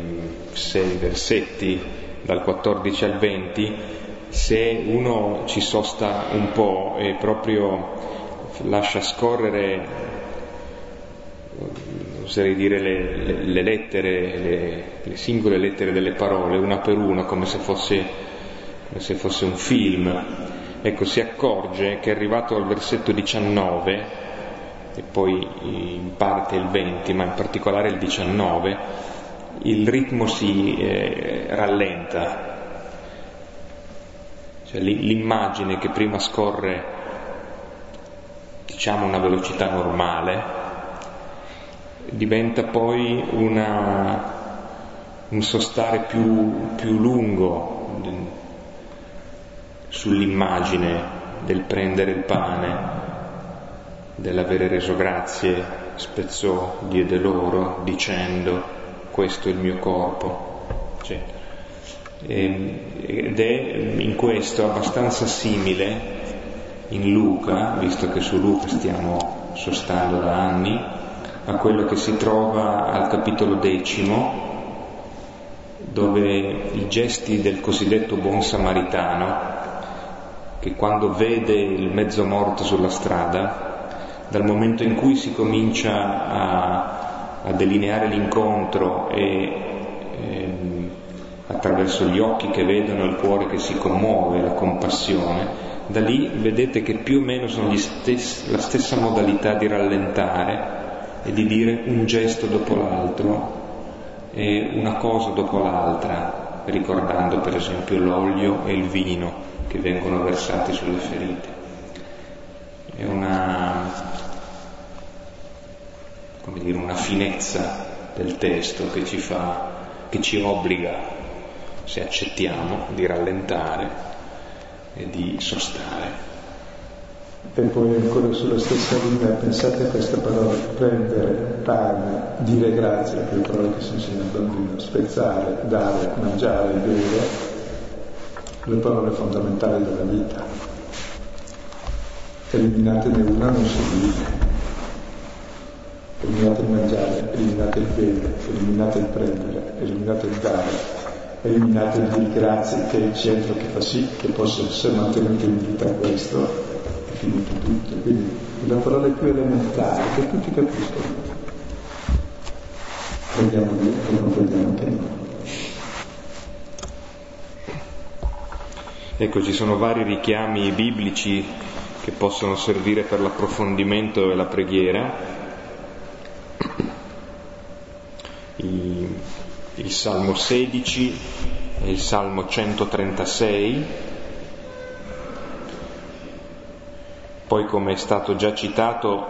sei versetti dal 14 al 20, se uno ci sosta un po' e proprio lascia scorrere, oserei dire, le, le, le lettere, le, le, singole lettere delle parole, una per una, come se fosse, come se fosse un film, ecco, si accorge che è arrivato al versetto 19, e poi in parte il 20, ma in particolare il 19, il ritmo si eh, rallenta, cioè l'immagine che prima scorre diciamo una velocità normale diventa poi una, un sostare più, più lungo sull'immagine del prendere il pane, dell'avere reso grazie, spezzò, diede loro, dicendo questo è il mio corpo, eccetera. Ehm, ed è in questo abbastanza simile in Luca, visto che su Luca stiamo sostando da anni, a quello che si trova al capitolo decimo, dove i gesti del cosiddetto buon samaritano, che quando vede il mezzo morto sulla strada, dal momento in cui si comincia a a delineare l'incontro e ehm, attraverso gli occhi che vedono il cuore che si commuove, la compassione, da lì vedete che più o meno sono stessi, la stessa modalità di rallentare e di dire un gesto dopo l'altro e una cosa dopo l'altra, ricordando per esempio l'olio e il vino che vengono versati sulle ferite. È una come dire, una finezza del testo che ci fa, che ci obbliga, se accettiamo, di rallentare e di sostare. E poi ancora sulla stessa linea, pensate a questa parola, prendere, pane, dire grazie, che è la parola che si insegna al bambino, spezzare, dare, mangiare, bere, le parole fondamentali della vita. Eliminatene una non si vive. Eliminate il mangiare, eliminate il bere, eliminate il prendere, eliminate il dare, eliminate il dire grazie che è il centro che fa sì che possa essere mantenuto in vita questo finito tutto, quindi la parola più elementare che tutti capiscono. Prendiamo Dio e comprendiamo anche noi. Ecco, ci sono vari richiami biblici che possono servire per l'approfondimento e la preghiera. Il, Salmo 16 e il Salmo 136 Poi, come è stato già citato,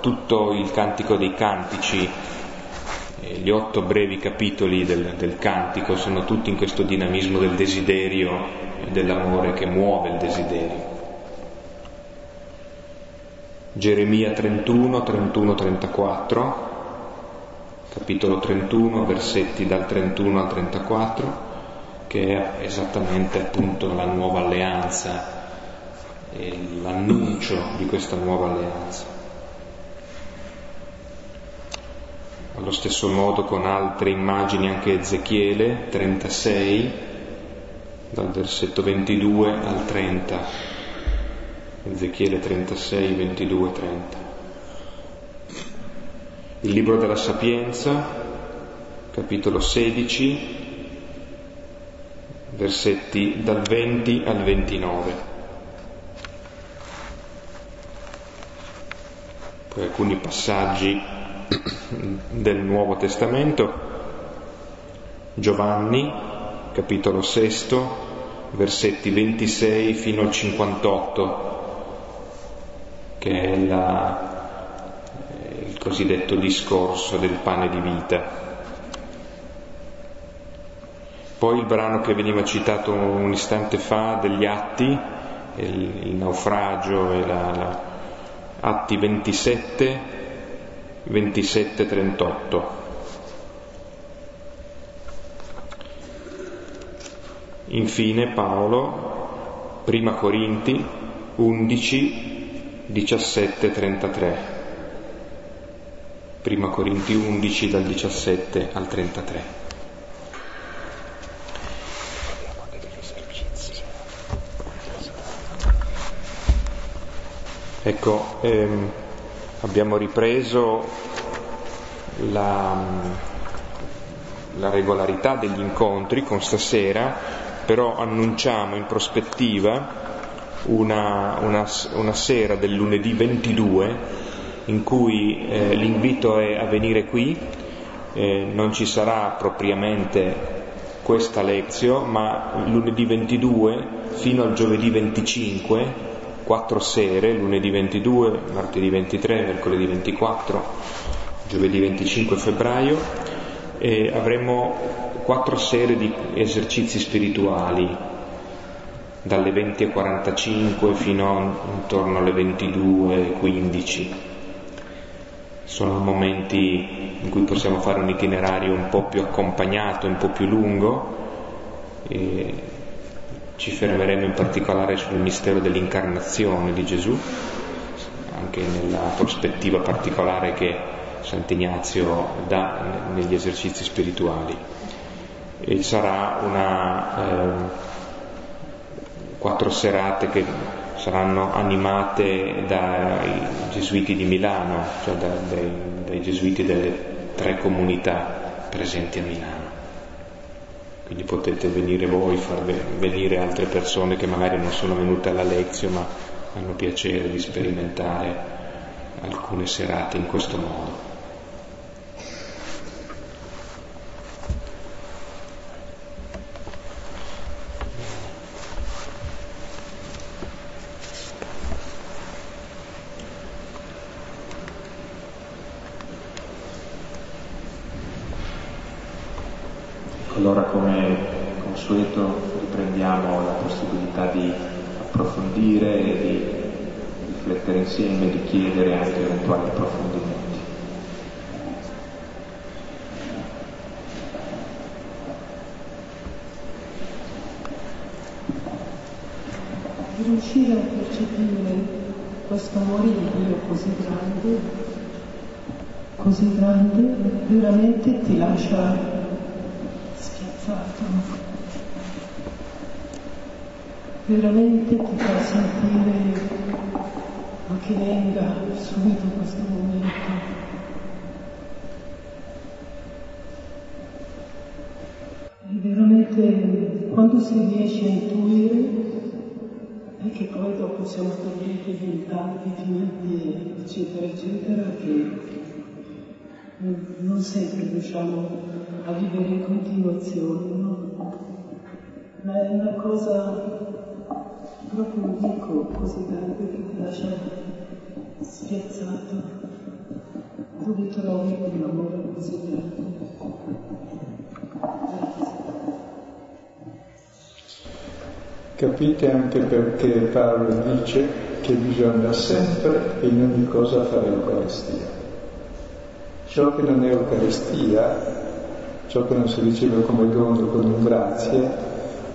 tutto il Cantico dei Cantici, gli otto brevi capitoli del, del Cantico sono tutti in questo dinamismo del desiderio e dell'amore che muove il desiderio. Geremia 31, 31, 34, capitolo 31, versetti dal 31 al 34, che è esattamente appunto la nuova alleanza l'annuncio di questa nuova alleanza. Allo stesso modo con altre immagini anche Ezechiele 36, dal versetto 22 al 30. Ezechiele 36, 22, 30. Il libro della Sapienza, capitolo 16, versetti dal 20 al 29. alcuni passaggi del Nuovo Testamento. Giovanni, capitolo 6, versetti 26 fino al 58, che è la, il cosiddetto discorso del pane di vita. Poi il brano che veniva citato un istante fa degli atti, il, il naufragio e la, la Atti 27, 27, 38. Infine Paolo, prima Corinti 11, 17, 33. Prima Corinti 11 dal 17 al 33. Ecco, ehm, abbiamo ripreso la, la regolarità degli incontri con stasera, però annunciamo in prospettiva una, una, una sera del lunedì 22 in cui eh, l'invito è a venire qui, eh, non ci sarà propriamente questa lezione, ma lunedì 22 fino al giovedì 25 quattro sere, lunedì 22, martedì 23, mercoledì 24, giovedì 25 febbraio, e avremo quattro sere di esercizi spirituali, dalle 20.45 fino intorno alle 22.15. Sono momenti in cui possiamo fare un itinerario un po' più accompagnato, un po' più lungo. E ci fermeremo in particolare sul mistero dell'incarnazione di Gesù, anche nella prospettiva particolare che Sant'Ignazio dà negli esercizi spirituali. E sarà una eh, quattro serate che saranno animate dai gesuiti di Milano, cioè da, dai, dai gesuiti delle tre comunità presenti a Milano quindi potete venire voi, far venire altre persone che magari non sono venute alla lezione ma hanno piacere di sperimentare alcune serate in questo modo. Allora come consueto riprendiamo la possibilità di approfondire e di riflettere insieme, di chiedere anche eventuali approfondimenti. riuscire a percepire questo amore di Dio così grande, così grande, veramente ti lascia spiazzato. Veramente ti fa sentire ma che venga subito questo momento. E veramente quando si riesce a intuire e che poi dopo siamo talmente diventati figli, eccetera, eccetera, che non sempre riusciamo a vivere in continuazione, no? Ma è una cosa proprio un dico così grande che ti lascia spiazzato, dove trovi quell'amore così grande. Capite anche perché Paolo dice che bisogna sempre e in ogni cosa fare Eucaristia. Ciò che non è Eucaristia, ciò che non si riceve come dono, come grazie,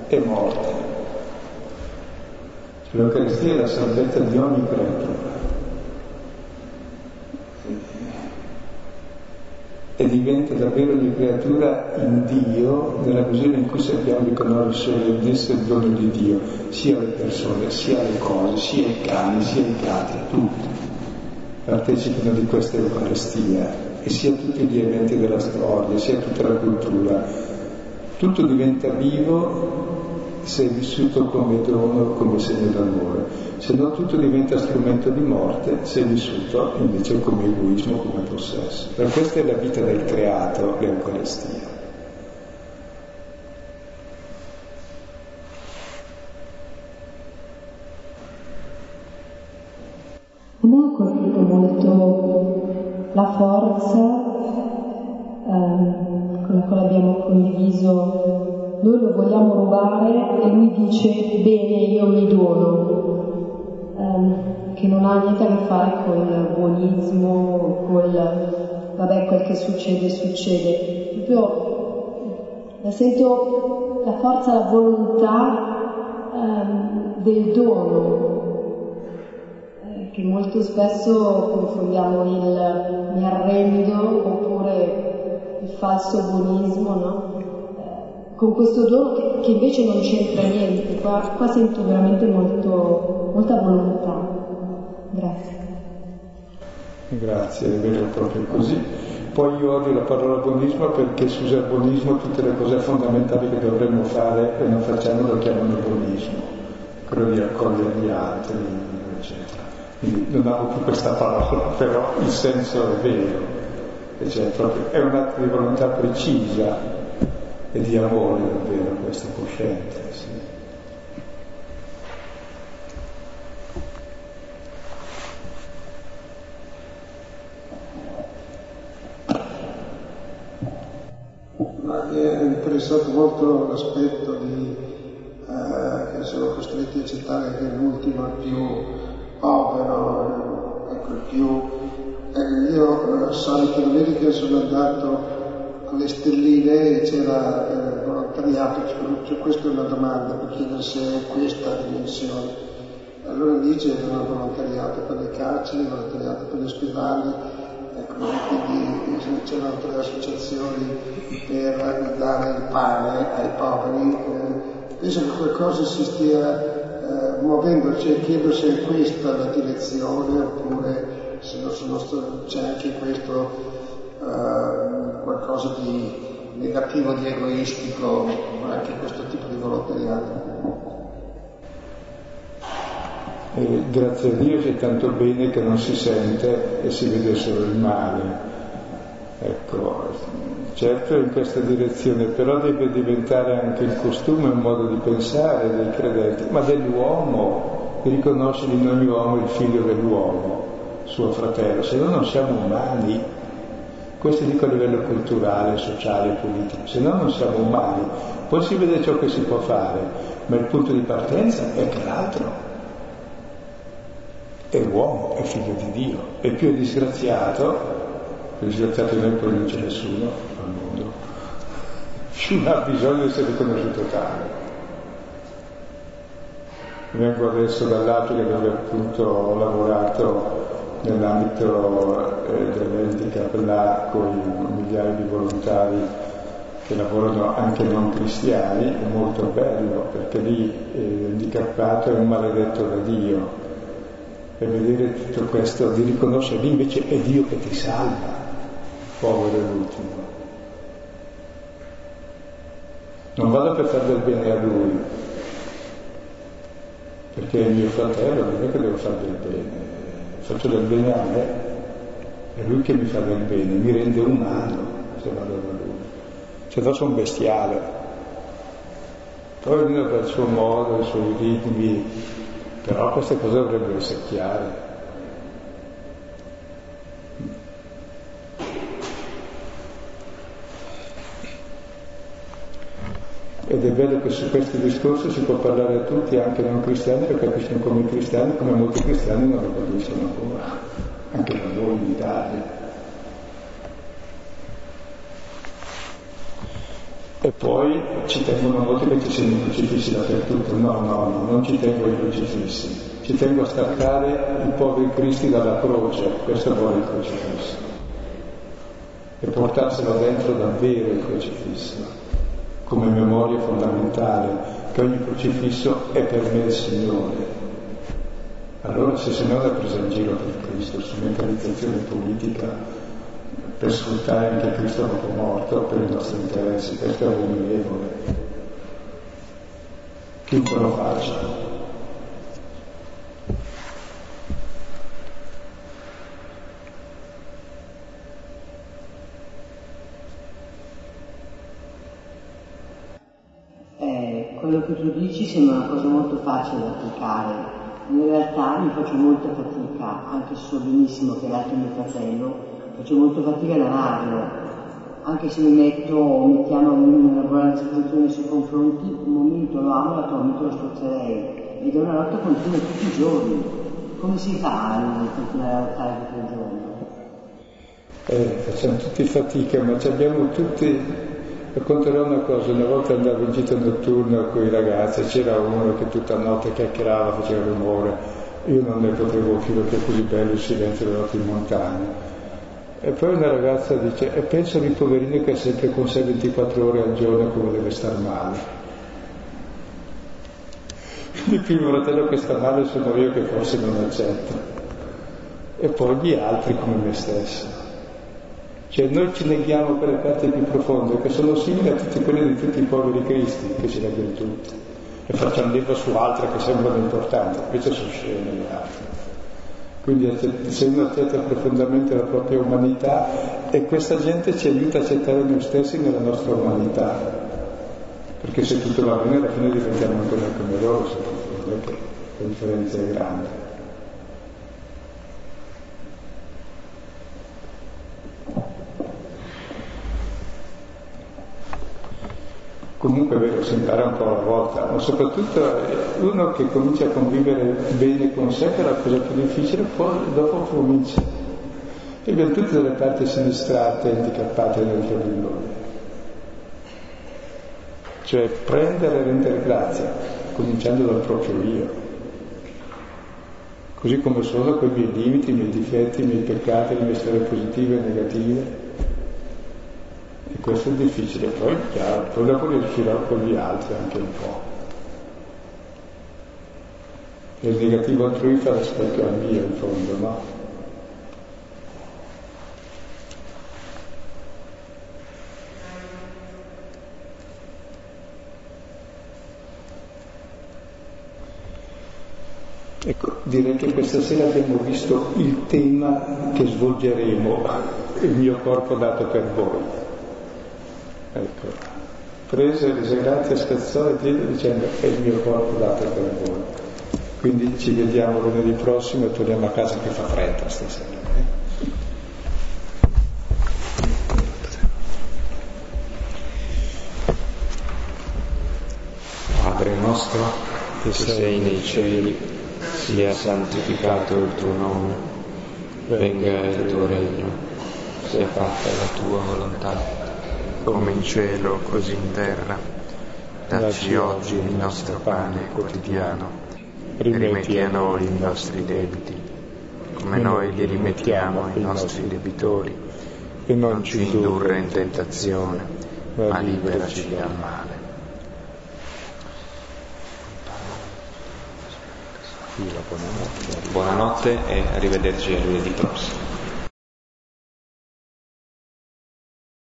è morte. L'Eucaristia è la salvezza di ogni creatura. e diventa davvero di creatura in Dio nella misura in cui sappiamo riconoscere di essere il dono di Dio, sia le persone, sia le cose, sia i cani, sia i gatti, tutti partecipano di questa Eucaristia e sia tutti gli eventi della storia, sia tutta la cultura. Tutto diventa vivo se è vissuto come dono, come segno d'amore se no tutto diventa strumento di morte se è vissuto invece come egoismo, come possesso. Per questa è la vita del creato, l'Eucaristia. A me ha colpito molto la forza eh, con la quale abbiamo condiviso, noi lo vogliamo rubare e lui dice bene io mi dono, ehm, che non ha niente a che fare col buonismo, col vabbè quel che succede succede, proprio la sento la forza, la volontà ehm, del dono, eh, che molto spesso confondiamo il mi arrendo oppure il falso buonismo, no? Con questo dono che, che, invece non c'entra niente, qua, qua sento veramente molto, molta volontà. Grazie. Grazie, è vero proprio così. Poi io odio la parola buonismo perché si usa il buonismo tutte le cose fondamentali che dovremmo fare e non facciamo lo chiamano buonismo, quello di accogliere gli altri, eccetera. Quindi non amo più questa parola, però il senso è vero, cioè è un atto di volontà precisa e di amore davvero questa coscienza. Sì. Ma mi è interessato molto l'aspetto di, eh, che sono costretti a accettare che l'ultimo è più povero, ecco il più... Eh, io eh, solito domenica sono andato le stelline c'era eh, volontariato, cioè, questa è una domanda per chiedere se è questa dimensione. Allora lì c'era volontariato per le carceri, volontariato per gli ospedali, ecco, quindi c'erano tre associazioni per dare il pane ai poveri. Eh, penso che qualcosa si stia eh, muovendo, cioè chiedo se è questa la direzione oppure se non sono, c'è anche questo eh, qualcosa di negativo, di egoistico, anche questo tipo di volontariato. E grazie a Dio c'è tanto bene che non si sente e si vede solo il male. Ecco, certo in questa direzione, però deve diventare anche il costume un modo di pensare dei credenti, ma dell'uomo, riconoscere in ogni uomo il figlio dell'uomo, suo fratello, se no non siamo umani. Questo dico a livello culturale, sociale, politico, se no non siamo umani. Poi si vede ciò che si può fare, ma il punto di partenza è che l'altro. è uomo, è figlio di Dio, e più è disgraziato, disgraziato di noi poi non c'è nessuno al mondo, più ha bisogno di essere riconosciuto tale. Vengo adesso dall'Africa dove appunto ho lavorato nell'ambito eh, dell'handicap là con migliaia di volontari che lavorano anche non cristiani, è molto bello perché lì eh, handicappato è un maledetto da Dio e vedere tutto questo, di riconoscere lì invece è Dio che ti salva, povero l'ultimo. Non vado per fare del bene a lui, perché è mio fratello, non è che devo fare del bene, faccio del bene a me, è lui che mi fa del bene, mi rende umano se vado da lui, se no sono bestiale. Poi ognuno per il suo modo, i suoi ritmi, però queste cose dovrebbero essere chiare. Ed è bello che su questi discorsi si può parlare a tutti, anche non cristiani, lo capiscono come i cristiani, come molti cristiani non lo capiscono ancora, anche da noi in Italia. E poi ci tengono molto che ci siano i crocifissi dappertutto. No, no, no, non ci tengo i crocifissi. Ci tengo a staccare i poveri cristi dalla croce, questo vuole il crocifisso. E portarselo dentro davvero il crocifisso, come memoria fondamentale, che ogni crocifisso è per me il Signore. Allora se se no è presa in giro per Cristo, strumentalizzazione politica, per sfruttare anche Cristo dopo morto per i nostri interessi, questo è abominevole. Chiunque lo faccia. Tu dici sembra una cosa molto facile da applicare. In realtà mi faccio molta fatica, anche se so benissimo che l'altro mio fratello faccio molto fatica a lavarlo, anche se mi metto, mettiamo una buona disposizione sui confronti, un momento lo amo, l'altro momento lo strozzerei ed è una lotta continua tutti i giorni. Come si fa a continuare a lottare tutto il giorno? Eh, facciamo tutti fatica, ma ci abbiamo tutti Racconterò una cosa, una volta andavo in gita notturna con i ragazzi, c'era uno che tutta notte chiacchierava, faceva rumore, io non ne potevo più perché è così bello il silenzio della notte in montagna. E poi una ragazza dice, e penso al poverino che è sempre con sé 24 ore al giorno come deve star male. Il primo fratello che sta male sono io che forse non accetto. E poi gli altri come me stesso. Cioè noi ci neghiamo per le parti più profonde, che sono simili a tutti quelli di tutti i poveri cristi, che ci leggono tutti. E facciamo leva su altre che sembrano importanti, invece sono scene le altre. Quindi se uno accetta profondamente la propria umanità e questa gente ci aiuta a accettare noi stessi nella nostra umanità, perché se tutto va bene alla fine diventiamo ancora come loro, non è che la differenza è grande. Comunque è vero, si impara un po' alla volta, ma soprattutto uno che comincia a convivere bene con sé, che è la cosa più difficile, poi dopo comincia. E abbiamo tutte delle parti sinistrate, handicappate dentro di. Cioè prendere e rendere grazia, cominciando dal proprio io. Così come sono con i miei limiti, i miei difetti, i miei peccati, le mie storie positive e negative questo è difficile, poi chiaro, poi dopo riuscirò con gli altri anche un po'. E il negativo altrui fa rispetto al mio in fondo, no? Ecco, direi che questa sera abbiamo visto il tema che svolgeremo, il mio corpo dato per voi. Ecco, prese, rese grazie, scherzò e diede dicendo è il mio corpo dato per voi. Quindi ci vediamo lunedì prossimo e torniamo a casa che fa freddo stasera. Eh? Padre nostro che sei nei cieli sia santificato il tuo nome, venga il tuo regno, sia fatta la tua volontà, come in cielo così in terra. Dacci oggi il nostro pane quotidiano, rimetti a noi i nostri debiti, come noi li rimettiamo ai nostri debitori, e non ci indurre in tentazione, ma liberaci dal male. Buonanotte e arrivederci a lunedì prossimo.